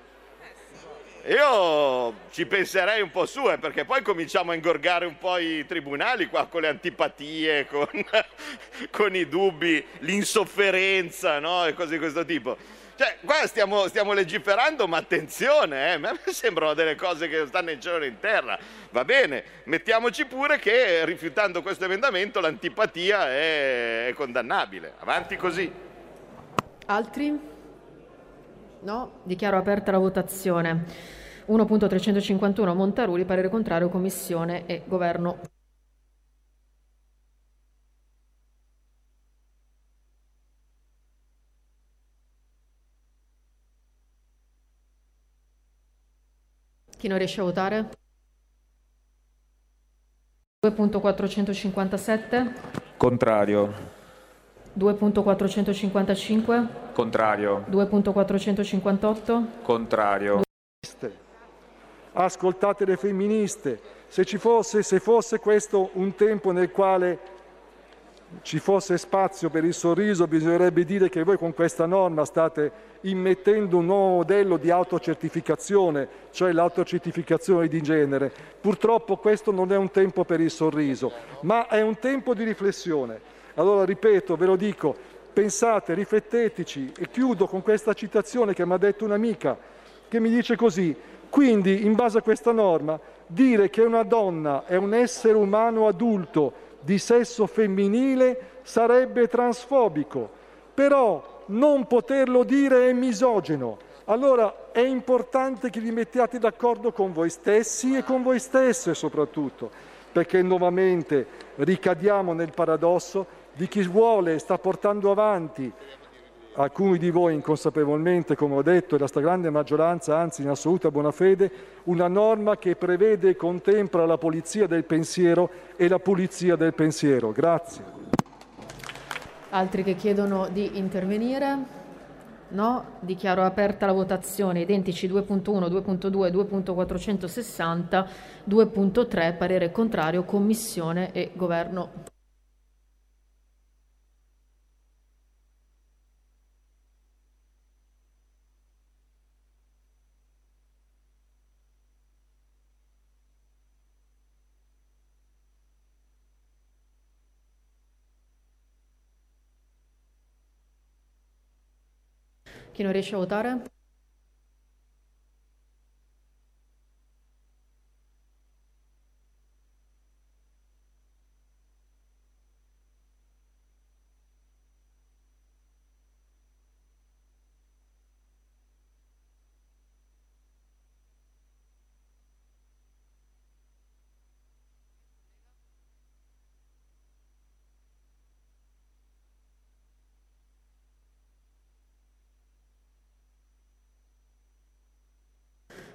Io ci penserei un po' su, eh, perché poi cominciamo a ingorgare un po' i tribunali qua con le antipatie, con, con i dubbi, l'insofferenza no? e cose di questo tipo. Cioè, qua stiamo, stiamo legiferando, ma attenzione, eh, a me sembrano delle cose che stanno in cielo e in terra. Va bene, mettiamoci pure che rifiutando questo emendamento l'antipatia è, è condannabile. Avanti così. Altri? No? Dichiaro aperta la votazione. 1.351 Montaruli, parere contrario, Commissione e Governo. Chi non riesce a votare? 2.457, Contrario. 2.455, Contrario. 2.458, Contrario. Ascoltate le femministe. Se, ci fosse, se fosse questo un tempo nel quale ci fosse spazio per il sorriso, bisognerebbe dire che voi con questa norma state immettendo un nuovo modello di autocertificazione, cioè l'autocertificazione di genere. Purtroppo questo non è un tempo per il sorriso, ma è un tempo di riflessione. Allora, ripeto, ve lo dico, pensate, rifletteteci e chiudo con questa citazione che mi ha detto un'amica che mi dice così, quindi in base a questa norma dire che una donna è un essere umano adulto di sesso femminile sarebbe transfobico, però non poterlo dire è misogeno. Allora è importante che vi mettiate d'accordo con voi stessi e con voi stesse soprattutto, perché nuovamente ricadiamo nel paradosso di chi vuole e sta portando avanti alcuni di voi inconsapevolmente, come ho detto, e la stragrande maggioranza, anzi in assoluta buona fede, una norma che prevede e contempla la polizia del pensiero e la pulizia del pensiero. Grazie. Altri che chiedono di intervenire? No? Dichiaro aperta la votazione. Identici 2.1, 2.2, 2.460, 2.3, parere contrario, Commissione e Governo. Chi non riesce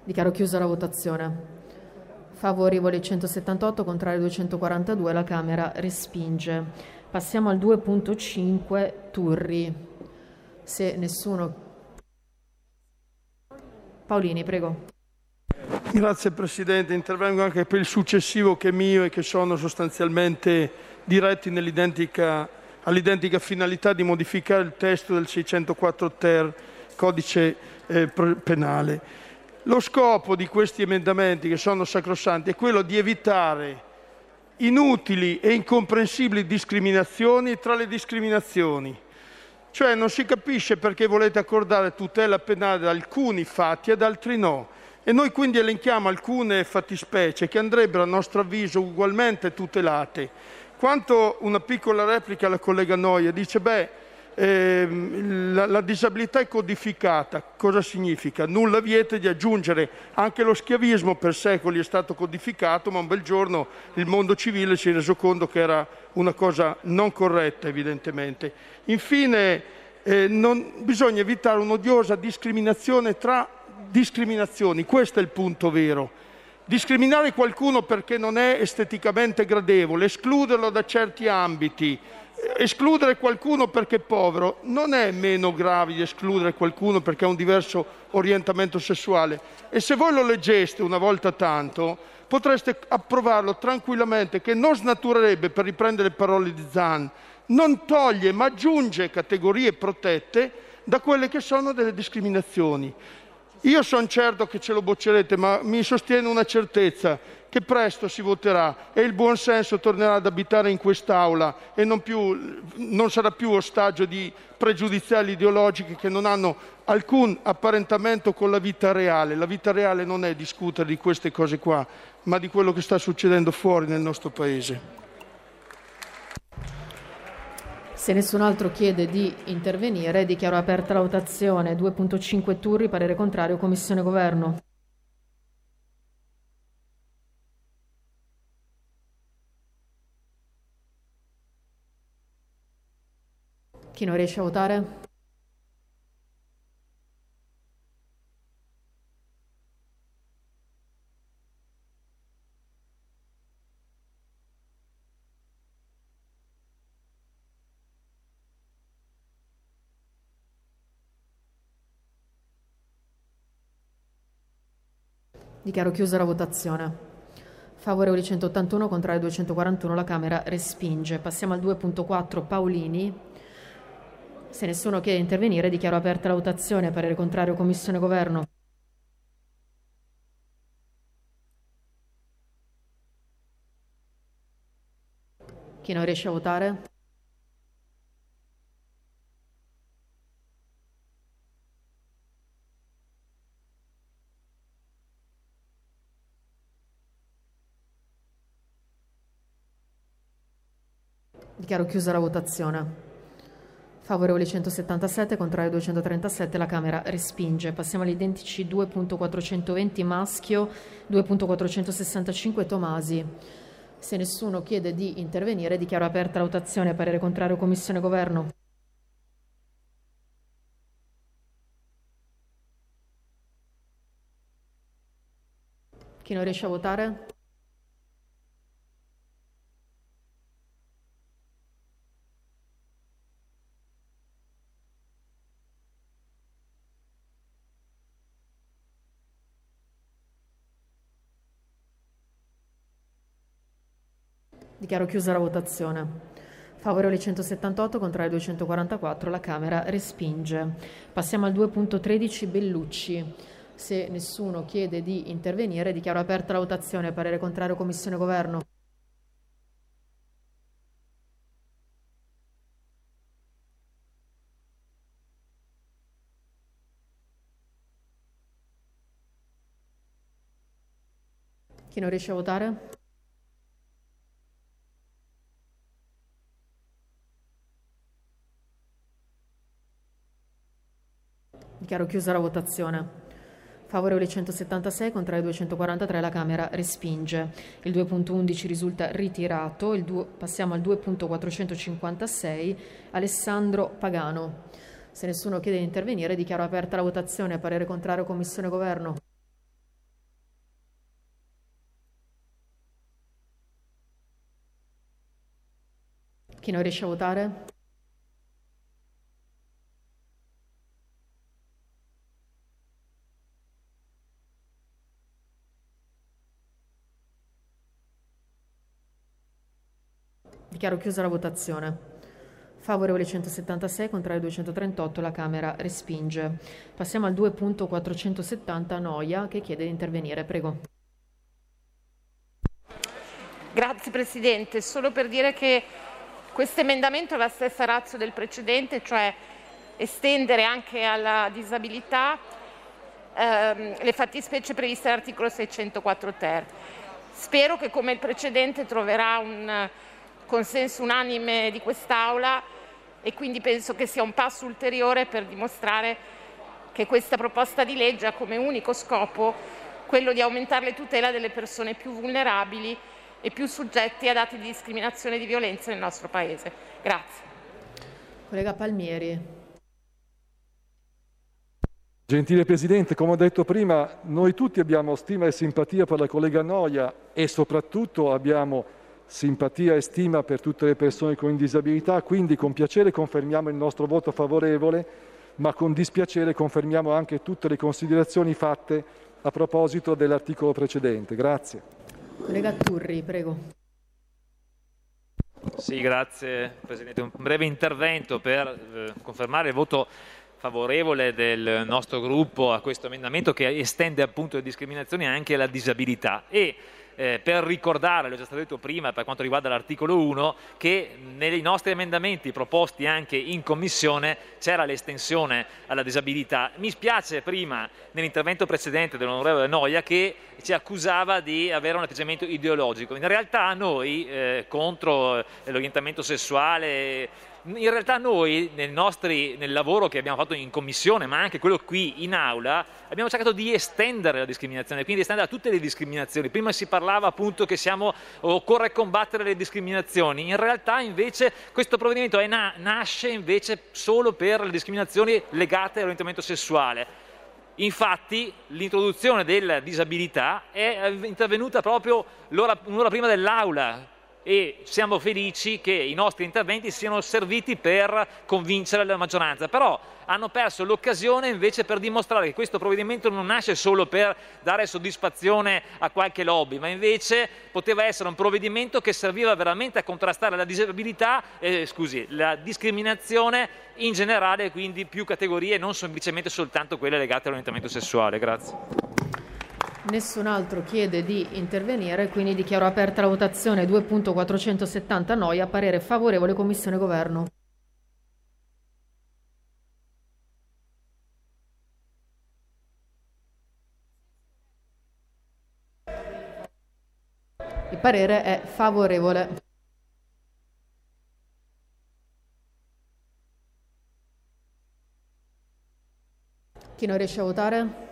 Dichiaro chiusa la votazione. Favorevoli 178, contrari 242, la Camera respinge. Passiamo al 2.5 Turri. Se nessuno... Paolini, prego. Grazie Presidente, intervengo anche per il successivo che è mio e che sono sostanzialmente diretti all'identica finalità di modificare il testo del 604 ter codice eh, penale. Lo scopo di questi emendamenti, che sono sacrosanti, è quello di evitare inutili e incomprensibili discriminazioni tra le discriminazioni. Cioè non si capisce perché volete accordare tutela penale ad alcuni fatti e ad altri no. E noi quindi elenchiamo alcune fattispecie che andrebbero a nostro avviso ugualmente tutelate. Quanto una piccola replica alla collega Noia dice beh ehm, la, la, disabilità è codificata, cosa significa? Nulla vieta di aggiungere, anche lo schiavismo per secoli è stato codificato, ma un bel giorno il mondo civile si è reso conto che era una cosa non corretta evidentemente. Infine eh, non, bisogna evitare un'odiosa discriminazione tra discriminazioni, questo è il punto vero. Discriminare qualcuno perché non è esteticamente gradevole, escluderlo da certi ambiti, escludere qualcuno perché è povero, non è meno grave di escludere qualcuno perché ha un diverso orientamento sessuale. E se voi lo leggeste una volta tanto, potreste approvarlo tranquillamente, che non snaturerebbe, per riprendere le parole di Zan, non toglie ma aggiunge categorie protette da quelle che sono delle discriminazioni. Io sono certo che ce lo boccerete, ma mi sostiene una certezza, che presto si voterà e il buon senso tornerà ad abitare in quest'Aula e non, più, non sarà più ostaggio di pregiudiziali ideologiche che non hanno alcun apparentamento con la vita reale. La vita reale non è discutere di queste cose qua, ma di quello che sta succedendo fuori nel nostro Paese. Se nessun altro chiede di intervenire, dichiaro aperta la votazione. 2.5 Turri, parere contrario, Commissione Governo. Chi non riesce a votare? Dichiaro chiusa la votazione. Favorevoli 181, contrari 241, la Camera respinge. Passiamo al 2.4 Paolini. Se nessuno chiede di intervenire, dichiaro aperta la votazione. Parere contrario, Commissione Governo. Chi non riesce a votare? Dichiaro chiusa la votazione. Favorevoli 177, contrario 237, la Camera respinge. Passiamo agli identici 2.420 Maschio, 2.465 Tomasi. Se nessuno chiede di intervenire, dichiaro aperta la votazione. Parere contrario, Commissione Governo. Chi non riesce a votare? Dichiaro chiusa la votazione. Favorevoli 178, contrari 244, la Camera respinge. Passiamo al 2.13 Bellucci. Se nessuno chiede di intervenire, dichiaro aperta la votazione. Parere contrario Commissione Governo. Chi non riesce a votare? Dichiaro chiusa la votazione. Favorevoli 176, contrario 243, la Camera respinge. Il 2.11 risulta ritirato. Du- passiamo al 2.456, Alessandro Pagano. Se nessuno chiede di intervenire, dichiaro aperta la votazione. Parere contrario Commissione Governo. Chi non riesce a votare? Dichiaro chiusa la votazione. Favorevole 176, contrario 238, la Camera respinge. Passiamo al 2.470 Noia che chiede di intervenire. Prego. Grazie Presidente, solo per dire che questo emendamento ha la stessa razza del precedente, cioè estendere anche alla disabilità ehm, le fattispecie previste dall'articolo 604 ter. Spero che come il precedente troverà un consenso unanime di quest'Aula e quindi penso che sia un passo ulteriore per dimostrare che questa proposta di legge ha come unico scopo quello di aumentare le tutele delle persone più vulnerabili e più soggetti ad atti di discriminazione e di violenza nel nostro Paese. Grazie. Collega Palmieri. Gentile Presidente, come ho detto prima, noi tutti abbiamo stima e simpatia per la collega Noia e soprattutto abbiamo simpatia e stima per tutte le persone con disabilità, quindi con piacere confermiamo il nostro voto favorevole, ma con dispiacere confermiamo anche tutte le considerazioni fatte a proposito dell'articolo precedente. Grazie. Collega Turri, prego. Sì, grazie Presidente. Un breve intervento per eh, confermare il voto favorevole del nostro gruppo a questo emendamento che estende appunto le discriminazioni anche alla disabilità e eh, per ricordare, l'ho già stato detto prima per quanto riguarda l'articolo 1, che nei nostri emendamenti proposti anche in commissione c'era l'estensione alla disabilità. Mi spiace prima nell'intervento precedente dell'onorevole Noia che ci accusava di avere un atteggiamento ideologico. In realtà noi eh, contro eh, l'orientamento sessuale in realtà noi nel, nostri, nel, lavoro che abbiamo fatto in commissione, ma anche quello qui in aula, abbiamo cercato di estendere la discriminazione, quindi estendere a tutte le discriminazioni. Prima si parlava appunto che siamo, occorre combattere le discriminazioni, in realtà invece questo provvedimento na- nasce invece solo per le discriminazioni legate all'orientamento sessuale. Infatti l'introduzione della disabilità è intervenuta proprio un'ora prima dell'aula, e siamo felici che i nostri interventi siano serviti per convincere la maggioranza, però hanno perso l'occasione invece per dimostrare che questo provvedimento non nasce solo per dare soddisfazione a qualche lobby, ma invece poteva essere un provvedimento che serviva veramente a contrastare la disabilità, eh, scusi, la discriminazione in generale, quindi più categorie, non semplicemente soltanto quelle legate all'orientamento sessuale. Grazie. Nessun altro chiede di intervenire, quindi dichiaro aperta la votazione 2.470 Noia, parere favorevole Commissione Governo. Il parere è favorevole. Chi non riesce a votare?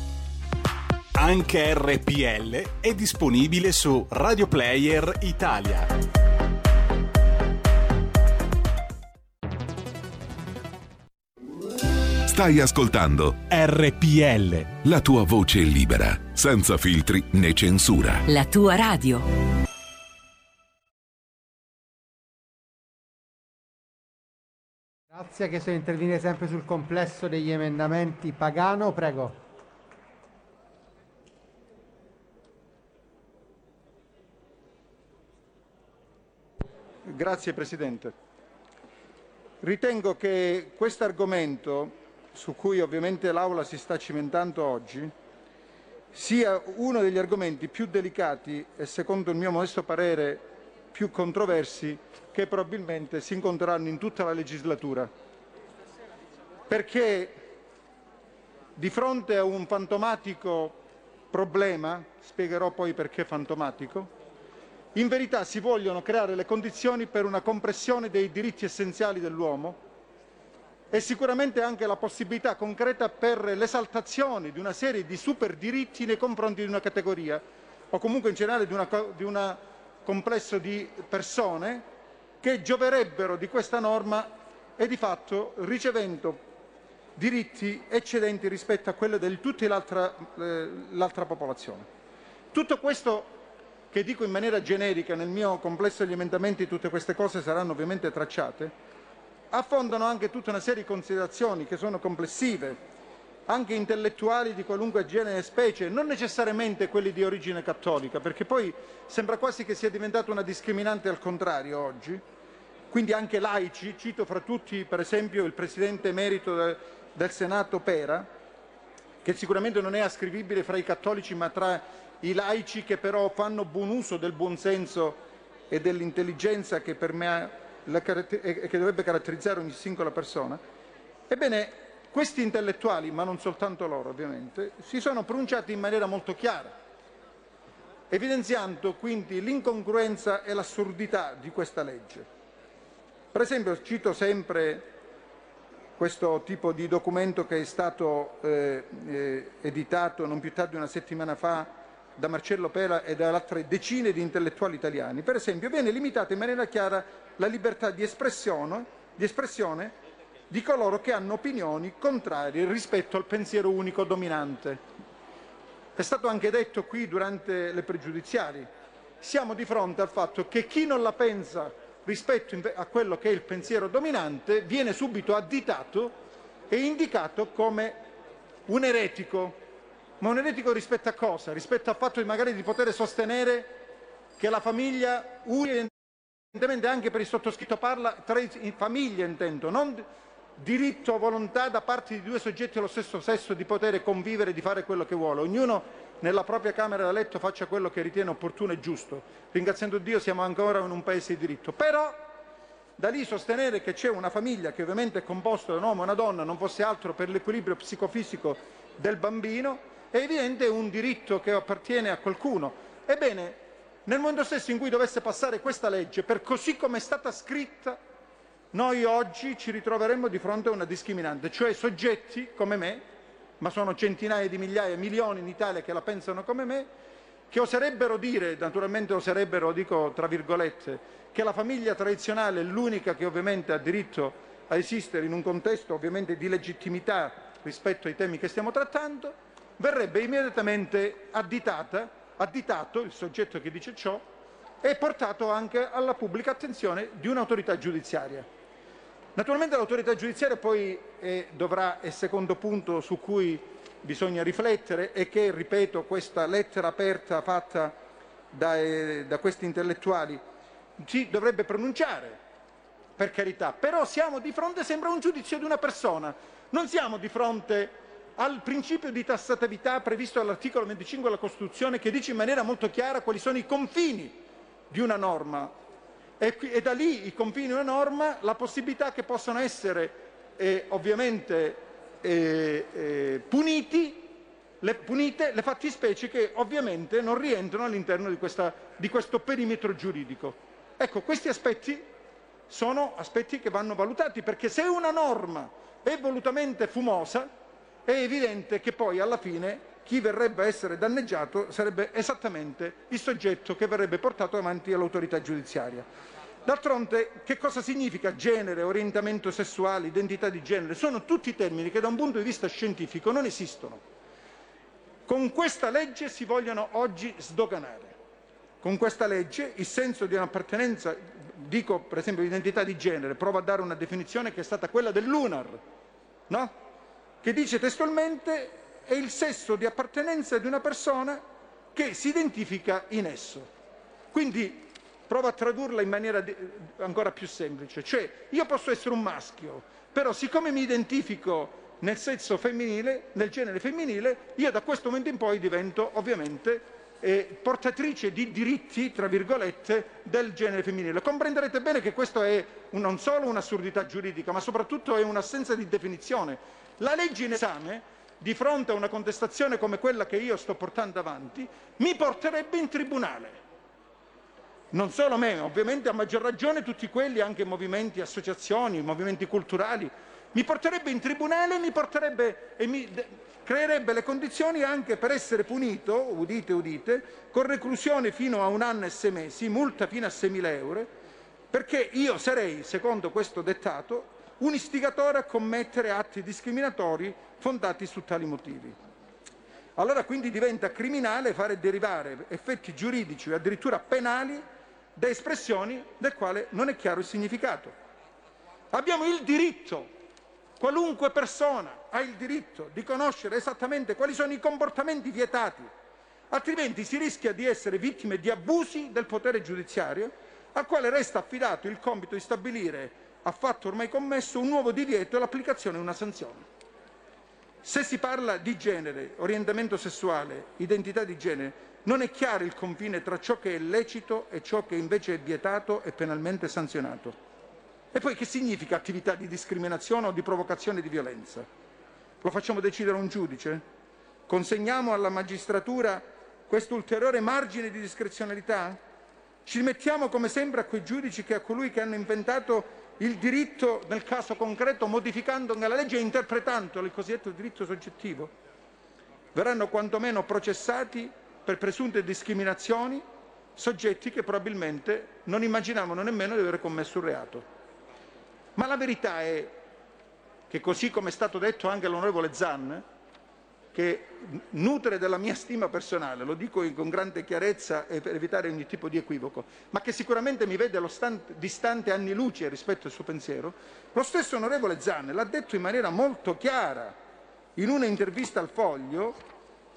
Anche RPL è disponibile su Radio Player Italia. Stai ascoltando RPL. La tua voce libera, senza filtri né censura. La tua radio. Grazie, che se interviene sempre sul complesso degli emendamenti Pagano, prego. Grazie Presidente. Ritengo che questo argomento, su cui ovviamente l'Aula si sta cimentando oggi, sia uno degli argomenti più delicati e, secondo il mio modesto parere, più controversi che probabilmente si incontreranno in tutta la legislatura. Perché di fronte a un fantomatico problema, spiegherò poi perché fantomatico, In verità si vogliono creare le condizioni per una compressione dei diritti essenziali dell'uomo e sicuramente anche la possibilità concreta per l'esaltazione di una serie di super diritti nei confronti di una categoria o comunque in generale di un complesso di persone che gioverebbero di questa norma e di fatto ricevendo diritti eccedenti rispetto a quello di tutta l'altra, eh, l'altra popolazione. Tutto questo che dico in maniera generica nel mio complesso degli emendamenti, tutte queste cose saranno ovviamente tracciate, affondano anche tutta una serie di considerazioni che sono complessive, anche intellettuali di qualunque genere e specie, non necessariamente quelli di origine cattolica, perché poi sembra quasi che sia diventata una discriminante al contrario oggi, quindi anche laici, cito fra tutti per esempio il Presidente emerito del, Senato Pera, che sicuramente non è ascrivibile fra i cattolici ma tra i laici che però fanno buon uso del buonsenso e dell'intelligenza che che dovrebbe caratterizzare ogni singola persona, ebbene questi intellettuali, ma non soltanto loro ovviamente, si sono pronunciati in maniera molto chiara, evidenziando quindi l'incongruenza e l'assurdità di questa legge. Per esempio cito sempre questo tipo di documento che è stato eh, eh, editato non più tardi di una settimana fa da Marcello Pera e da altre decine di intellettuali italiani. Per esempio viene limitata in maniera chiara la libertà di espressione, di espressione di coloro che hanno opinioni contrarie rispetto al pensiero unico dominante. È stato anche detto qui durante le pregiudiziali, siamo di fronte al fatto che chi non la pensa rispetto a quello che è il pensiero dominante viene subito additato e indicato come un eretico, ma un eretico rispetto a cosa? Rispetto al fatto di magari di poter sostenere che la famiglia unica evidentemente anche per il sottoscritto parla tra famiglie intendo, non diritto o volontà da parte di due soggetti dello stesso sesso di poter convivere, di fare quello che vuole. Ognuno nella propria camera da letto faccia quello che ritiene opportuno e giusto. Ringraziando Dio siamo ancora in un paese di diritto. Però da lì sostenere che c'è una famiglia che ovviamente è composta da un uomo e una donna, non fosse altro per l'equilibrio psicofisico del bambino, è evidente un diritto che appartiene a qualcuno. Ebbene, nel momento stesso in cui dovesse passare questa legge, per così come è stata scritta, noi oggi ci ritroveremmo di fronte a una discriminante, cioè soggetti come me, ma sono centinaia di migliaia, milioni in Italia che la pensano come me, che oserebbero dire, naturalmente oserebbero, dico tra virgolette, che la famiglia tradizionale è l'unica che ovviamente ha diritto a esistere in un contesto ovviamente di legittimità rispetto ai temi che stiamo trattando, verrebbe immediatamente additata, additato il soggetto che dice ciò e portato anche alla pubblica attenzione di un'autorità giudiziaria. Naturalmente l'autorità giudiziaria poi è, dovrà, è il secondo punto su cui bisogna riflettere e che, ripeto, questa lettera aperta fatta da, da questi intellettuali si dovrebbe pronunciare, per carità, però siamo di fronte, sembra un giudizio di una persona, non siamo di fronte al principio di tassatività previsto dall'articolo 25 della Costituzione che dice in maniera molto chiara quali sono i confini di una norma e, e da lì i confini di una norma la possibilità che possano essere eh, ovviamente eh, eh, puniti, le, punite le fattispecie che ovviamente non rientrano all'interno di, questa, di questo perimetro giuridico. Ecco, questi aspetti sono aspetti che vanno valutati perché se una norma è volutamente fumosa è evidente che poi alla fine chi verrebbe a essere danneggiato sarebbe esattamente il soggetto che verrebbe portato avanti all'autorità giudiziaria. D'altronde che cosa significa genere, orientamento sessuale, identità di genere? Sono tutti termini che da un punto di vista scientifico non esistono. Con questa legge si vogliono oggi sdoganare. Con questa legge il senso di un'appartenenza, dico per esempio l'identità di genere, provo a dare una definizione che è stata quella dell'UNAR, no? Che dice testualmente è il sesso di appartenenza di una persona che si identifica in esso. Quindi provo a tradurla in maniera ancora più semplice, cioè io posso essere un maschio, però siccome mi identifico nel sesso femminile, nel genere femminile, io da questo momento in poi divento ovviamente eh, portatrice di diritti, tra virgolette, del genere femminile. Comprenderete bene che questo è un, non solo un'assurdità giuridica, ma soprattutto è un'assenza di definizione. La legge in esame, di fronte a una contestazione come quella che io sto portando avanti, mi porterebbe in tribunale. Non solo me, ovviamente a maggior ragione tutti quelli, anche movimenti, associazioni, movimenti culturali, mi porterebbe in tribunale mi porterebbe, e mi creerebbe le condizioni anche per essere punito, udite udite, con reclusione fino a un anno e sei mesi, multa fino a 6.000 euro, perché io sarei, secondo questo dettato, un istigatore a commettere atti discriminatori fondati su tali motivi. Allora quindi diventa criminale fare derivare effetti giuridici o addirittura penali da espressioni del quale non è chiaro il significato. Abbiamo il diritto, qualunque persona ha il diritto di conoscere esattamente quali sono i comportamenti vietati, altrimenti si rischia di essere vittime di abusi del potere giudiziario al quale resta affidato il compito di stabilire a fatto ormai commesso un nuovo divieto e l'applicazione di una sanzione. Se si parla di genere, orientamento sessuale, identità di genere, non è chiaro il confine tra ciò che è lecito e ciò che invece è vietato e penalmente sanzionato. E poi che significa attività di discriminazione o di provocazione di violenza? Lo facciamo decidere un giudice? Consegniamo alla magistratura questo ulteriore margine di discrezionalità? Ci mettiamo come sempre a quei giudici che a colui che hanno inventato il diritto nel caso concreto modificando nella legge e interpretando il cosiddetto diritto soggettivo? Verranno quantomeno processati per presunte discriminazioni soggetti che probabilmente non immaginavano nemmeno di aver commesso un reato. Ma la verità è che così come è stato detto anche all'onorevole Zan, che nutre della mia stima personale, lo dico con grande chiarezza e per evitare ogni tipo di equivoco, ma che sicuramente mi vede stante, distante anni luce rispetto al suo pensiero, lo stesso onorevole Zan l'ha detto in maniera molto chiara. In un'intervista al Foglio,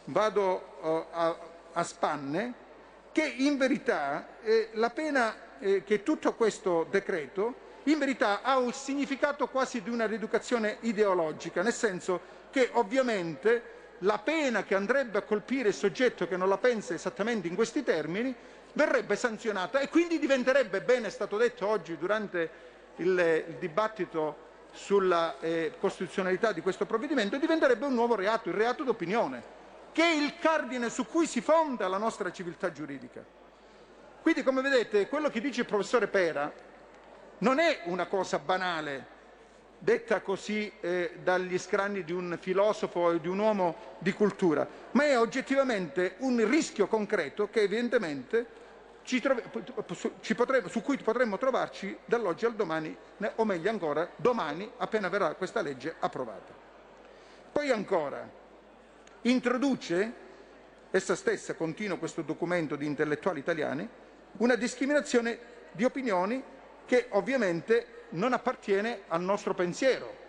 vado uh, a, a spanne, che in verità eh, la pena eh, che tutto questo decreto in verità ha un significato quasi di una rieducazione ideologica, nel senso che ovviamente la pena che andrebbe a colpire il soggetto che non la pensa esattamente in questi termini verrebbe sanzionata e quindi diventerebbe, bene è stato detto oggi durante il, il dibattito sulla eh, costituzionalità di questo provvedimento, diventerebbe un nuovo reato, il reato d'opinione che è il cardine su cui si fonda la nostra civiltà giuridica. Quindi, come vedete, quello che dice il professore Pera non è una cosa banale, detta così eh, dagli scranni di un filosofo e di un uomo di cultura, ma è oggettivamente un rischio concreto che evidentemente ci ci potremo, su cui potremmo trovarci dall'oggi al domani, o meglio ancora domani, appena verrà questa legge approvata. Poi ancora, introduce, essa stessa continua questo documento di intellettuali italiani, una discriminazione di opinioni che ovviamente non appartiene al nostro pensiero.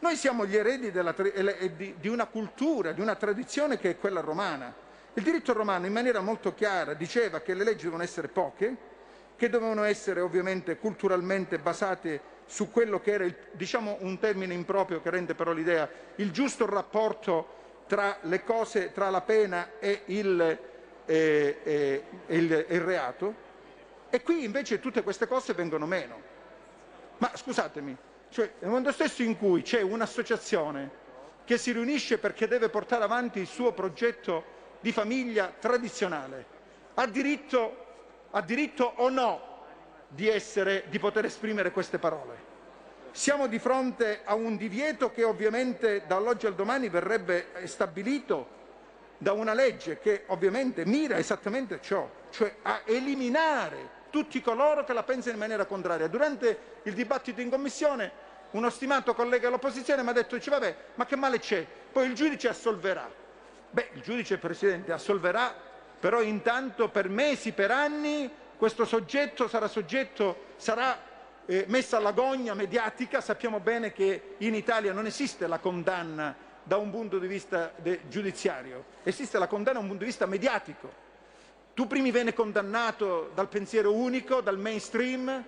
Noi siamo gli eredi della, di, una cultura, di una tradizione che è quella romana. Il diritto romano in maniera molto chiara diceva che le leggi devono essere poche, che dovevano essere ovviamente culturalmente basate su quello che era, il, diciamo un termine improprio che rende però l'idea, il giusto rapporto tra le cose, tra la pena e il, eh, eh, il, il reato, e qui invece tutte queste cose vengono meno. Ma scusatemi, cioè, nel momento stesso in cui c'è un'associazione che si riunisce perché deve portare avanti il suo progetto di famiglia tradizionale, ha diritto, ha diritto o no di, essere, di poter esprimere queste parole? Siamo di fronte a un divieto che ovviamente dall'oggi al domani verrebbe stabilito da una legge che ovviamente mira esattamente a ciò, cioè a eliminare tutti coloro che la pensano in maniera contraria. Durante il dibattito in commissione uno stimato collega dell'opposizione mi ha detto, dice, vabbè, ma che male c'è? Poi il giudice assolverà. Beh, il giudice, Presidente, assolverà, però intanto per mesi, per anni, questo soggetto sarà, soggetto, sarà eh, messa alla gogna mediatica, sappiamo bene che in Italia non esiste la condanna da un punto di vista giudiziario, esiste la condanna da un punto di vista mediatico. Tu primi vieni condannato dal pensiero unico, dal mainstream,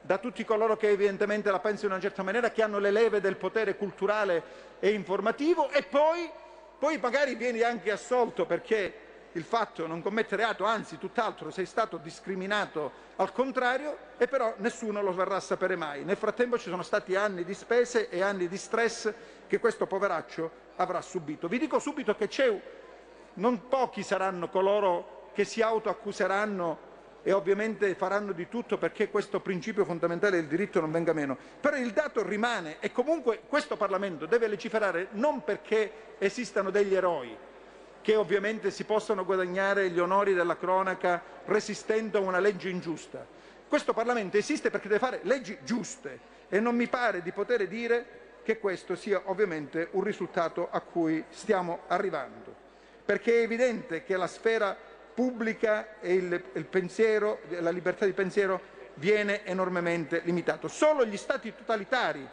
da tutti coloro che evidentemente la pensano in una certa maniera, che hanno le leve del potere culturale e informativo e poi, poi magari vieni anche assolto perché il fatto non commette reato, anzi tutt'altro sei stato discriminato al contrario e però nessuno lo verrà a sapere mai. Nel frattempo ci sono stati anni di spese e anni di stress che questo poveraccio avrà subito. Vi dico subito che non pochi saranno coloro che si autoaccuseranno e ovviamente faranno di tutto perché questo principio fondamentale del diritto non venga meno. Però il dato rimane e comunque questo Parlamento deve legiferare non perché esistano degli eroi, che ovviamente si possono guadagnare gli onori della cronaca resistendo a una legge ingiusta. Questo Parlamento esiste perché deve fare leggi giuste e non mi pare di poter dire che questo sia ovviamente un risultato a cui stiamo arrivando, perché è evidente che la sfera pubblica e il, il pensiero, la libertà di pensiero viene enormemente limitato. Solo gli Stati totalitari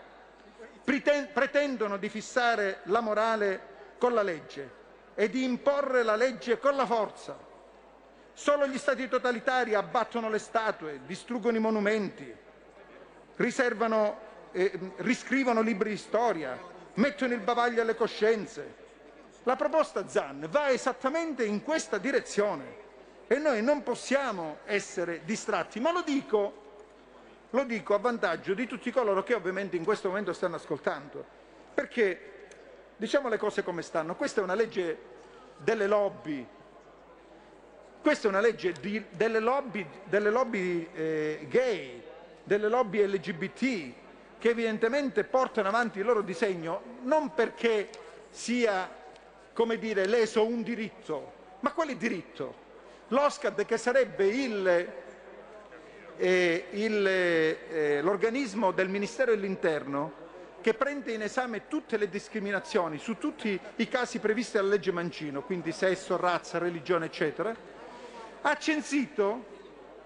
pretendono di fissare la morale con la legge e di imporre la legge con la forza. Solo gli Stati totalitari abbattono le statue, distruggono i monumenti, eh, riscrivono libri di storia, mettono il bavaglio alle coscienze. La proposta Zan va esattamente in questa direzione e noi non possiamo essere distratti, ma lo dico, lo dico a vantaggio di tutti coloro che ovviamente in questo momento stanno ascoltando, perché diciamo le cose come stanno, questa è una legge delle lobby, questa è una legge di, delle lobby, delle lobby eh, gay, delle lobby LGBT, che evidentemente portano avanti il loro disegno non perché sia, come dire, leso un diritto, ma quale diritto? L'OSCAD che sarebbe il, eh, il, eh, l'organismo del Ministero dell'Interno che prende in esame tutte le discriminazioni su tutti i casi previsti dalla legge Mancino, quindi sesso, razza, religione, eccetera, ha censito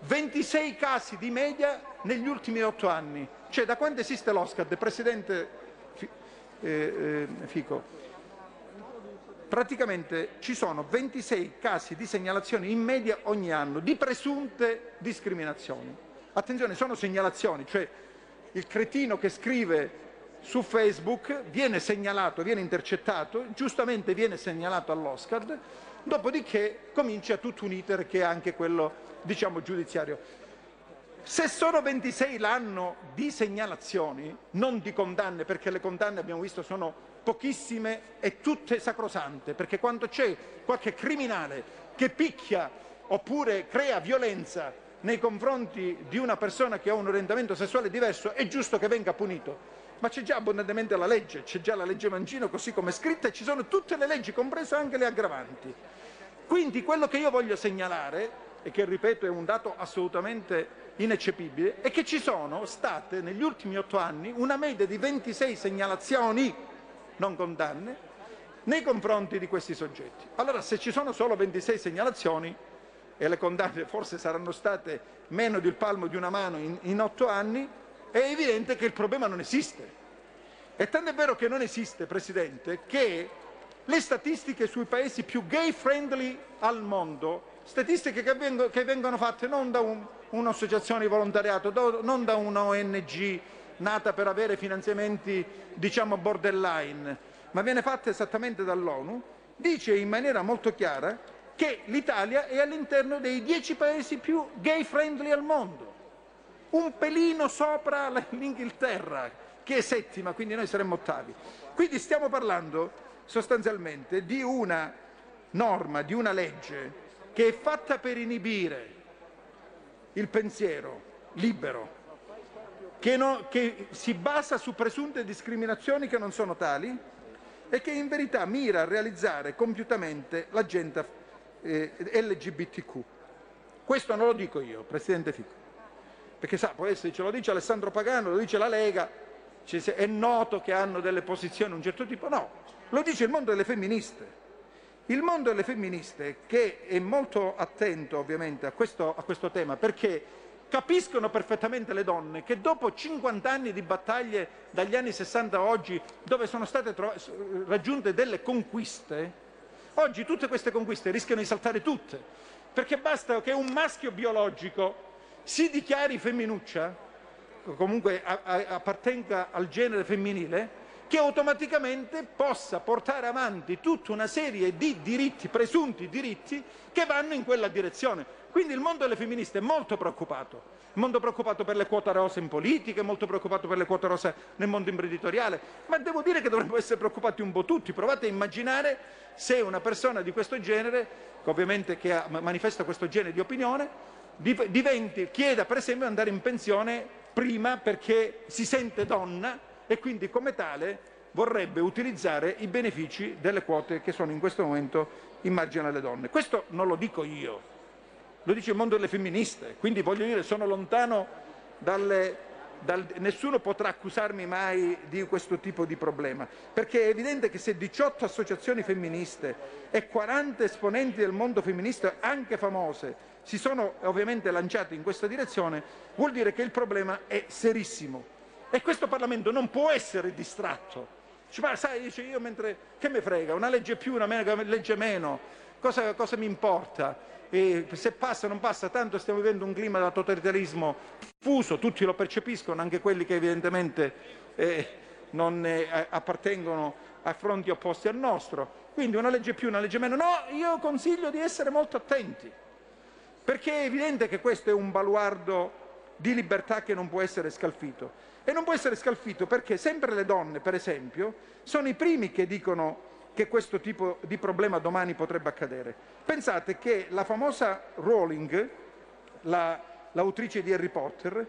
26 casi di media negli ultimi otto anni. Cioè, da quando esiste l'OSCAD, Presidente eh, eh, Fico, praticamente ci sono 26 casi di segnalazioni in media ogni anno di presunte discriminazioni. Attenzione, sono segnalazioni, cioè il cretino che scrive su Facebook viene segnalato, viene intercettato, giustamente viene segnalato all'OSCAD, dopodiché comincia tutto un iter che è anche quello diciamo, giudiziario. Se sono 26 l'anno di segnalazioni, non di condanne, perché le condanne abbiamo visto sono pochissime e tutte sacrosante, perché quando c'è qualche criminale che picchia oppure crea violenza nei confronti di una persona che ha un orientamento sessuale diverso, è giusto che venga punito. Ma c'è già abbondantemente la legge, c'è già la legge Mancino così come è scritta e ci sono tutte le leggi, comprese anche le aggravanti. Quindi quello che io voglio segnalare e che ripeto è un dato assolutamente ineccepibile, è che ci sono state negli ultimi otto anni una media di 26 segnalazioni, non condanne, nei confronti di questi soggetti. Allora se ci sono solo 26 segnalazioni e le condanne forse saranno state meno del palmo di una mano in, in otto anni, è evidente che il problema non esiste. E tanto è vero che non esiste, Presidente, che le statistiche sui paesi più gay friendly al mondo statistiche che, vengo, che vengono fatte non da un, un'associazione di volontariato, non da una ONG nata per avere finanziamenti diciamo borderline, ma viene fatta esattamente dall'ONU, dice in maniera molto chiara che l'Italia è all'interno dei dieci paesi più gay friendly al mondo, un pelino sopra l'Inghilterra, che è settima, quindi noi saremmo ottavi. Quindi stiamo parlando sostanzialmente di una norma, di una legge che è fatta per inibire il pensiero libero, che, no, che si basa su presunte discriminazioni che non sono tali e che in verità mira a realizzare compiutamente l'agenda eh, LGBTQ. Questo non lo dico io, Presidente Fico, perché sa, può essere, ce lo dice Alessandro Pagano, lo dice la Lega, è noto che hanno delle posizioni di un certo tipo, no, lo dice il mondo delle femministe. Il mondo delle femministe, che è molto attento ovviamente a questo, a questo tema, perché capiscono perfettamente le donne che dopo 50 anni di battaglie dagli anni 60 a oggi, dove sono state raggiunte delle conquiste, oggi tutte queste conquiste rischiano di saltare tutte, perché basta che un maschio biologico si dichiari femminuccia, comunque appartenga al genere femminile, che automaticamente possa portare avanti tutta una serie di diritti, presunti diritti, che vanno in quella direzione. Quindi il mondo delle femministe è molto preoccupato, molto preoccupato per le quote rosa in politica, molto preoccupato per le quote rosa nel mondo imprenditoriale, ma devo dire che dovremmo essere preoccupati un po' tutti. Provate a immaginare se una persona di questo genere, che ovviamente che manifesta questo genere di opinione, diventi, chieda per esempio di andare in pensione prima perché si sente donna e quindi come tale vorrebbe utilizzare i benefici delle quote che sono in questo momento in margine alle donne. Questo non lo dico io, lo dice il mondo delle femministe, quindi voglio dire sono lontano dalle, dal, nessuno potrà accusarmi mai di questo tipo di problema, perché è evidente che se 18 associazioni femministe e 40 esponenti del mondo femminista, anche famose, si sono ovviamente lanciati in questa direzione, vuol dire che il problema è serissimo. E questo Parlamento non può essere distratto. Dice, ma sai, dice io mentre, che mi frega, una legge più, una legge meno, cosa, cosa mi importa? E se passa o non passa, tanto stiamo vivendo un clima da totalitarismo fuso, tutti lo percepiscono, anche quelli che evidentemente eh, non eh, appartengono a fronti opposti al nostro. Quindi una legge più, una legge meno. No, io consiglio di essere molto attenti, perché è evidente che questo è un baluardo di libertà che non può essere scalfito. E non può essere scalfito perché sempre le donne, per esempio, sono i primi che dicono che questo tipo di problema domani potrebbe accadere. Pensate che la famosa Rowling, la, l'autrice di Harry Potter,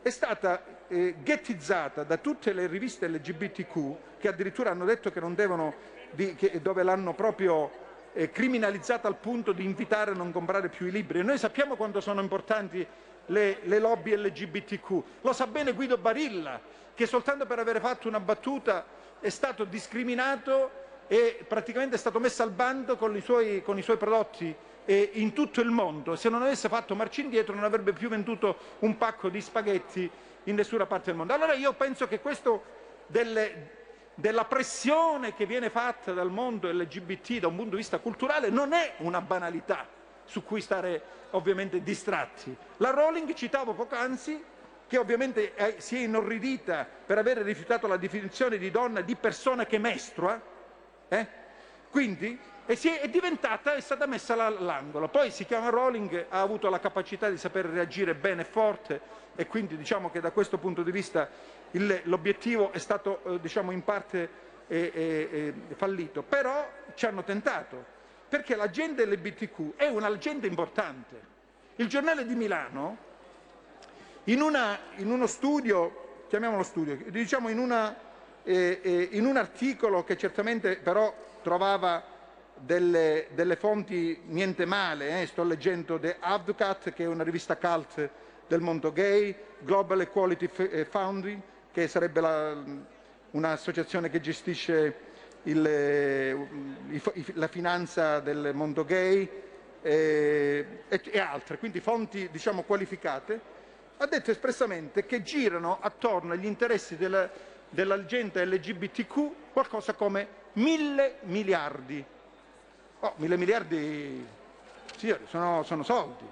è stata eh, ghettizzata da tutte le riviste LGBTQ che addirittura hanno detto che non devono, di, che, dove l'hanno proprio eh, criminalizzata al punto di invitare a non comprare più i libri. E noi sappiamo quanto sono importanti le, le lobby LGBTQ. Lo sa bene Guido Barilla, che soltanto per aver fatto una battuta è stato discriminato e praticamente è stato messo al bando con i suoi, con i suoi prodotti eh, in tutto il mondo. Se non avesse fatto marcia indietro non avrebbe più venduto un pacco di spaghetti in nessuna parte del mondo. Allora io penso che questo delle, della pressione che viene fatta dal mondo LGBT da un punto di vista culturale non è una banalità su cui stare ovviamente distratti. La Rowling, citavo poc'anzi, che ovviamente si è inorridita per aver rifiutato la definizione di donna di persona che mestrua, eh? quindi è, è, diventata, è stata messa all'angolo. Poi si chiama Rowling, ha avuto la capacità di saper reagire bene e forte e quindi diciamo che da questo punto di vista il, l'obiettivo è stato eh, diciamo, in parte eh, eh, fallito. Però ci hanno tentato perché l'agenda LGBTQ è un'agenda importante. Il giornale di Milano, in, una, in uno studio, chiamiamolo studio, diciamo in, una, eh, eh, in, un articolo che certamente però trovava delle, delle fonti niente male, eh, sto leggendo The Advocate, che è una rivista cult del mondo gay, Global Equality eh, Founding, che sarebbe la, un'associazione che gestisce il, eh, la finanza del mondo gay eh, e, e, altre, quindi fonti diciamo, qualificate, ha detto espressamente che girano attorno agli interessi della, della gente LGBTQ qualcosa come mille miliardi. Oh, mille miliardi sì, sono, sono soldi.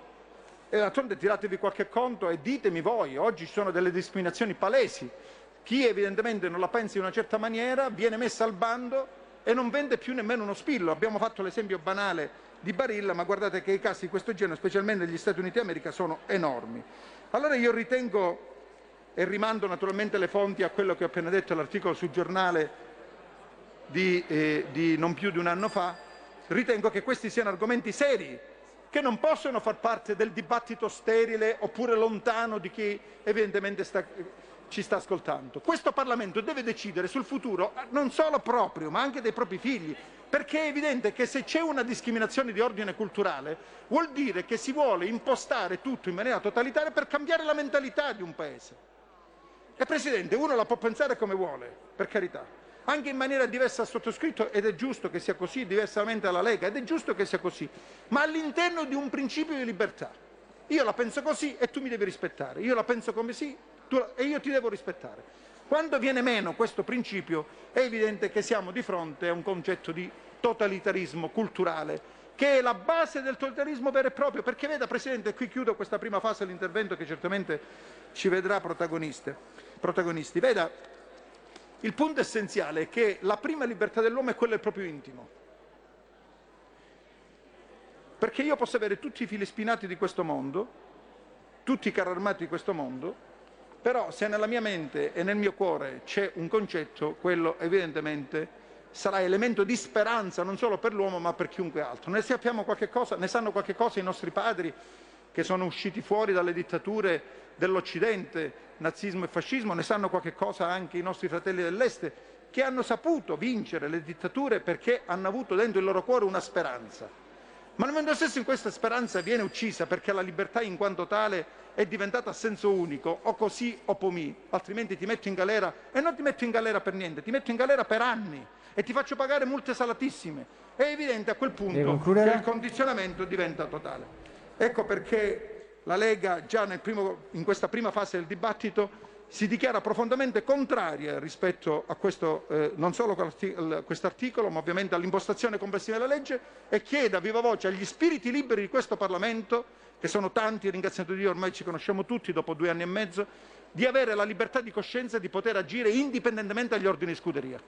E d'altronde tiratevi qualche conto e ditemi voi, oggi ci sono delle discriminazioni palesi chi evidentemente non la pensa in una certa maniera viene messa al bando e non vende più nemmeno uno spillo. Abbiamo fatto l'esempio banale di Barilla, ma guardate che i casi di questo genere, specialmente negli Stati Uniti d'America, sono enormi. Allora io ritengo, e rimando naturalmente le fonti a quello che ho appena detto, l'articolo sul giornale di, eh, di non più di un anno fa, ritengo che questi siano argomenti seri, che non possono far parte del dibattito sterile oppure lontano di chi evidentemente sta ci sta ascoltando. Questo Parlamento deve decidere sul futuro non solo proprio, ma anche dei propri figli, perché è evidente che se c'è una discriminazione di ordine culturale vuol dire che si vuole impostare tutto in maniera totalitaria per cambiare la mentalità di un paese. E Presidente, uno la può pensare come vuole, per carità, anche in maniera diversa al sottoscritto ed è giusto che sia così, diversamente alla Lega, ed è giusto che sia così, ma all'interno di un principio di libertà. Io la penso così e tu mi devi rispettare, io la penso come sì e io ti devo rispettare. Quando viene meno questo principio è evidente che siamo di fronte a un concetto di totalitarismo culturale che è la base del totalitarismo vero e proprio, perché veda Presidente, qui chiudo questa prima fase dell'intervento che certamente ci vedrà protagonisti. Veda, il punto essenziale è che la prima libertà dell'uomo è quella del proprio intimo. Perché io posso avere tutti i fili spinati di questo mondo, tutti i carri armati di questo mondo, però se nella mia mente e nel mio cuore c'è un concetto, quello evidentemente sarà elemento di speranza non solo per l'uomo ma per chiunque altro. Ne sappiamo qualche cosa, ne sanno qualche cosa i nostri padri che sono usciti fuori dalle dittature dell'Occidente, nazismo e fascismo, ne sanno qualche cosa anche i nostri fratelli dell'Est, che hanno saputo vincere le dittature perché hanno avuto dentro il loro cuore una speranza. Ma nel momento stesso in questa speranza viene uccisa perché la libertà in quanto tale è diventata a senso unico, o così o pomì, altrimenti ti metto in galera e non ti metto in galera per niente, ti metto in galera per anni e ti faccio pagare multe salatissime. È evidente a quel punto che il condizionamento diventa totale. Ecco perché la Lega già primo, in questa prima fase del dibattito si dichiara profondamente contraria rispetto a questo, eh, non solo questo articolo, ma ovviamente all'impostazione complessiva della legge e chiede a viva voce agli spiriti liberi di questo Parlamento, che sono tanti, ringraziando Dio ormai ci conosciamo tutti dopo due anni e mezzo, di avere la libertà di coscienza di poter agire indipendentemente dagli ordini di scuderia.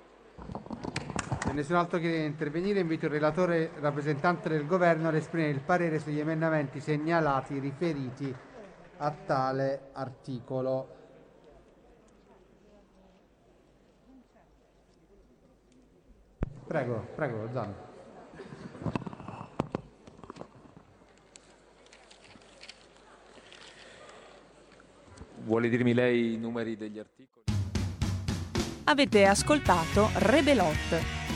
Se nessun altro chiede di intervenire, invito il relatore rappresentante del Governo ad esprimere il parere sugli emendamenti segnalati riferiti a tale articolo. Prego, prego, Zan. Vuole dirmi lei i numeri degli articoli? Avete ascoltato Rebelot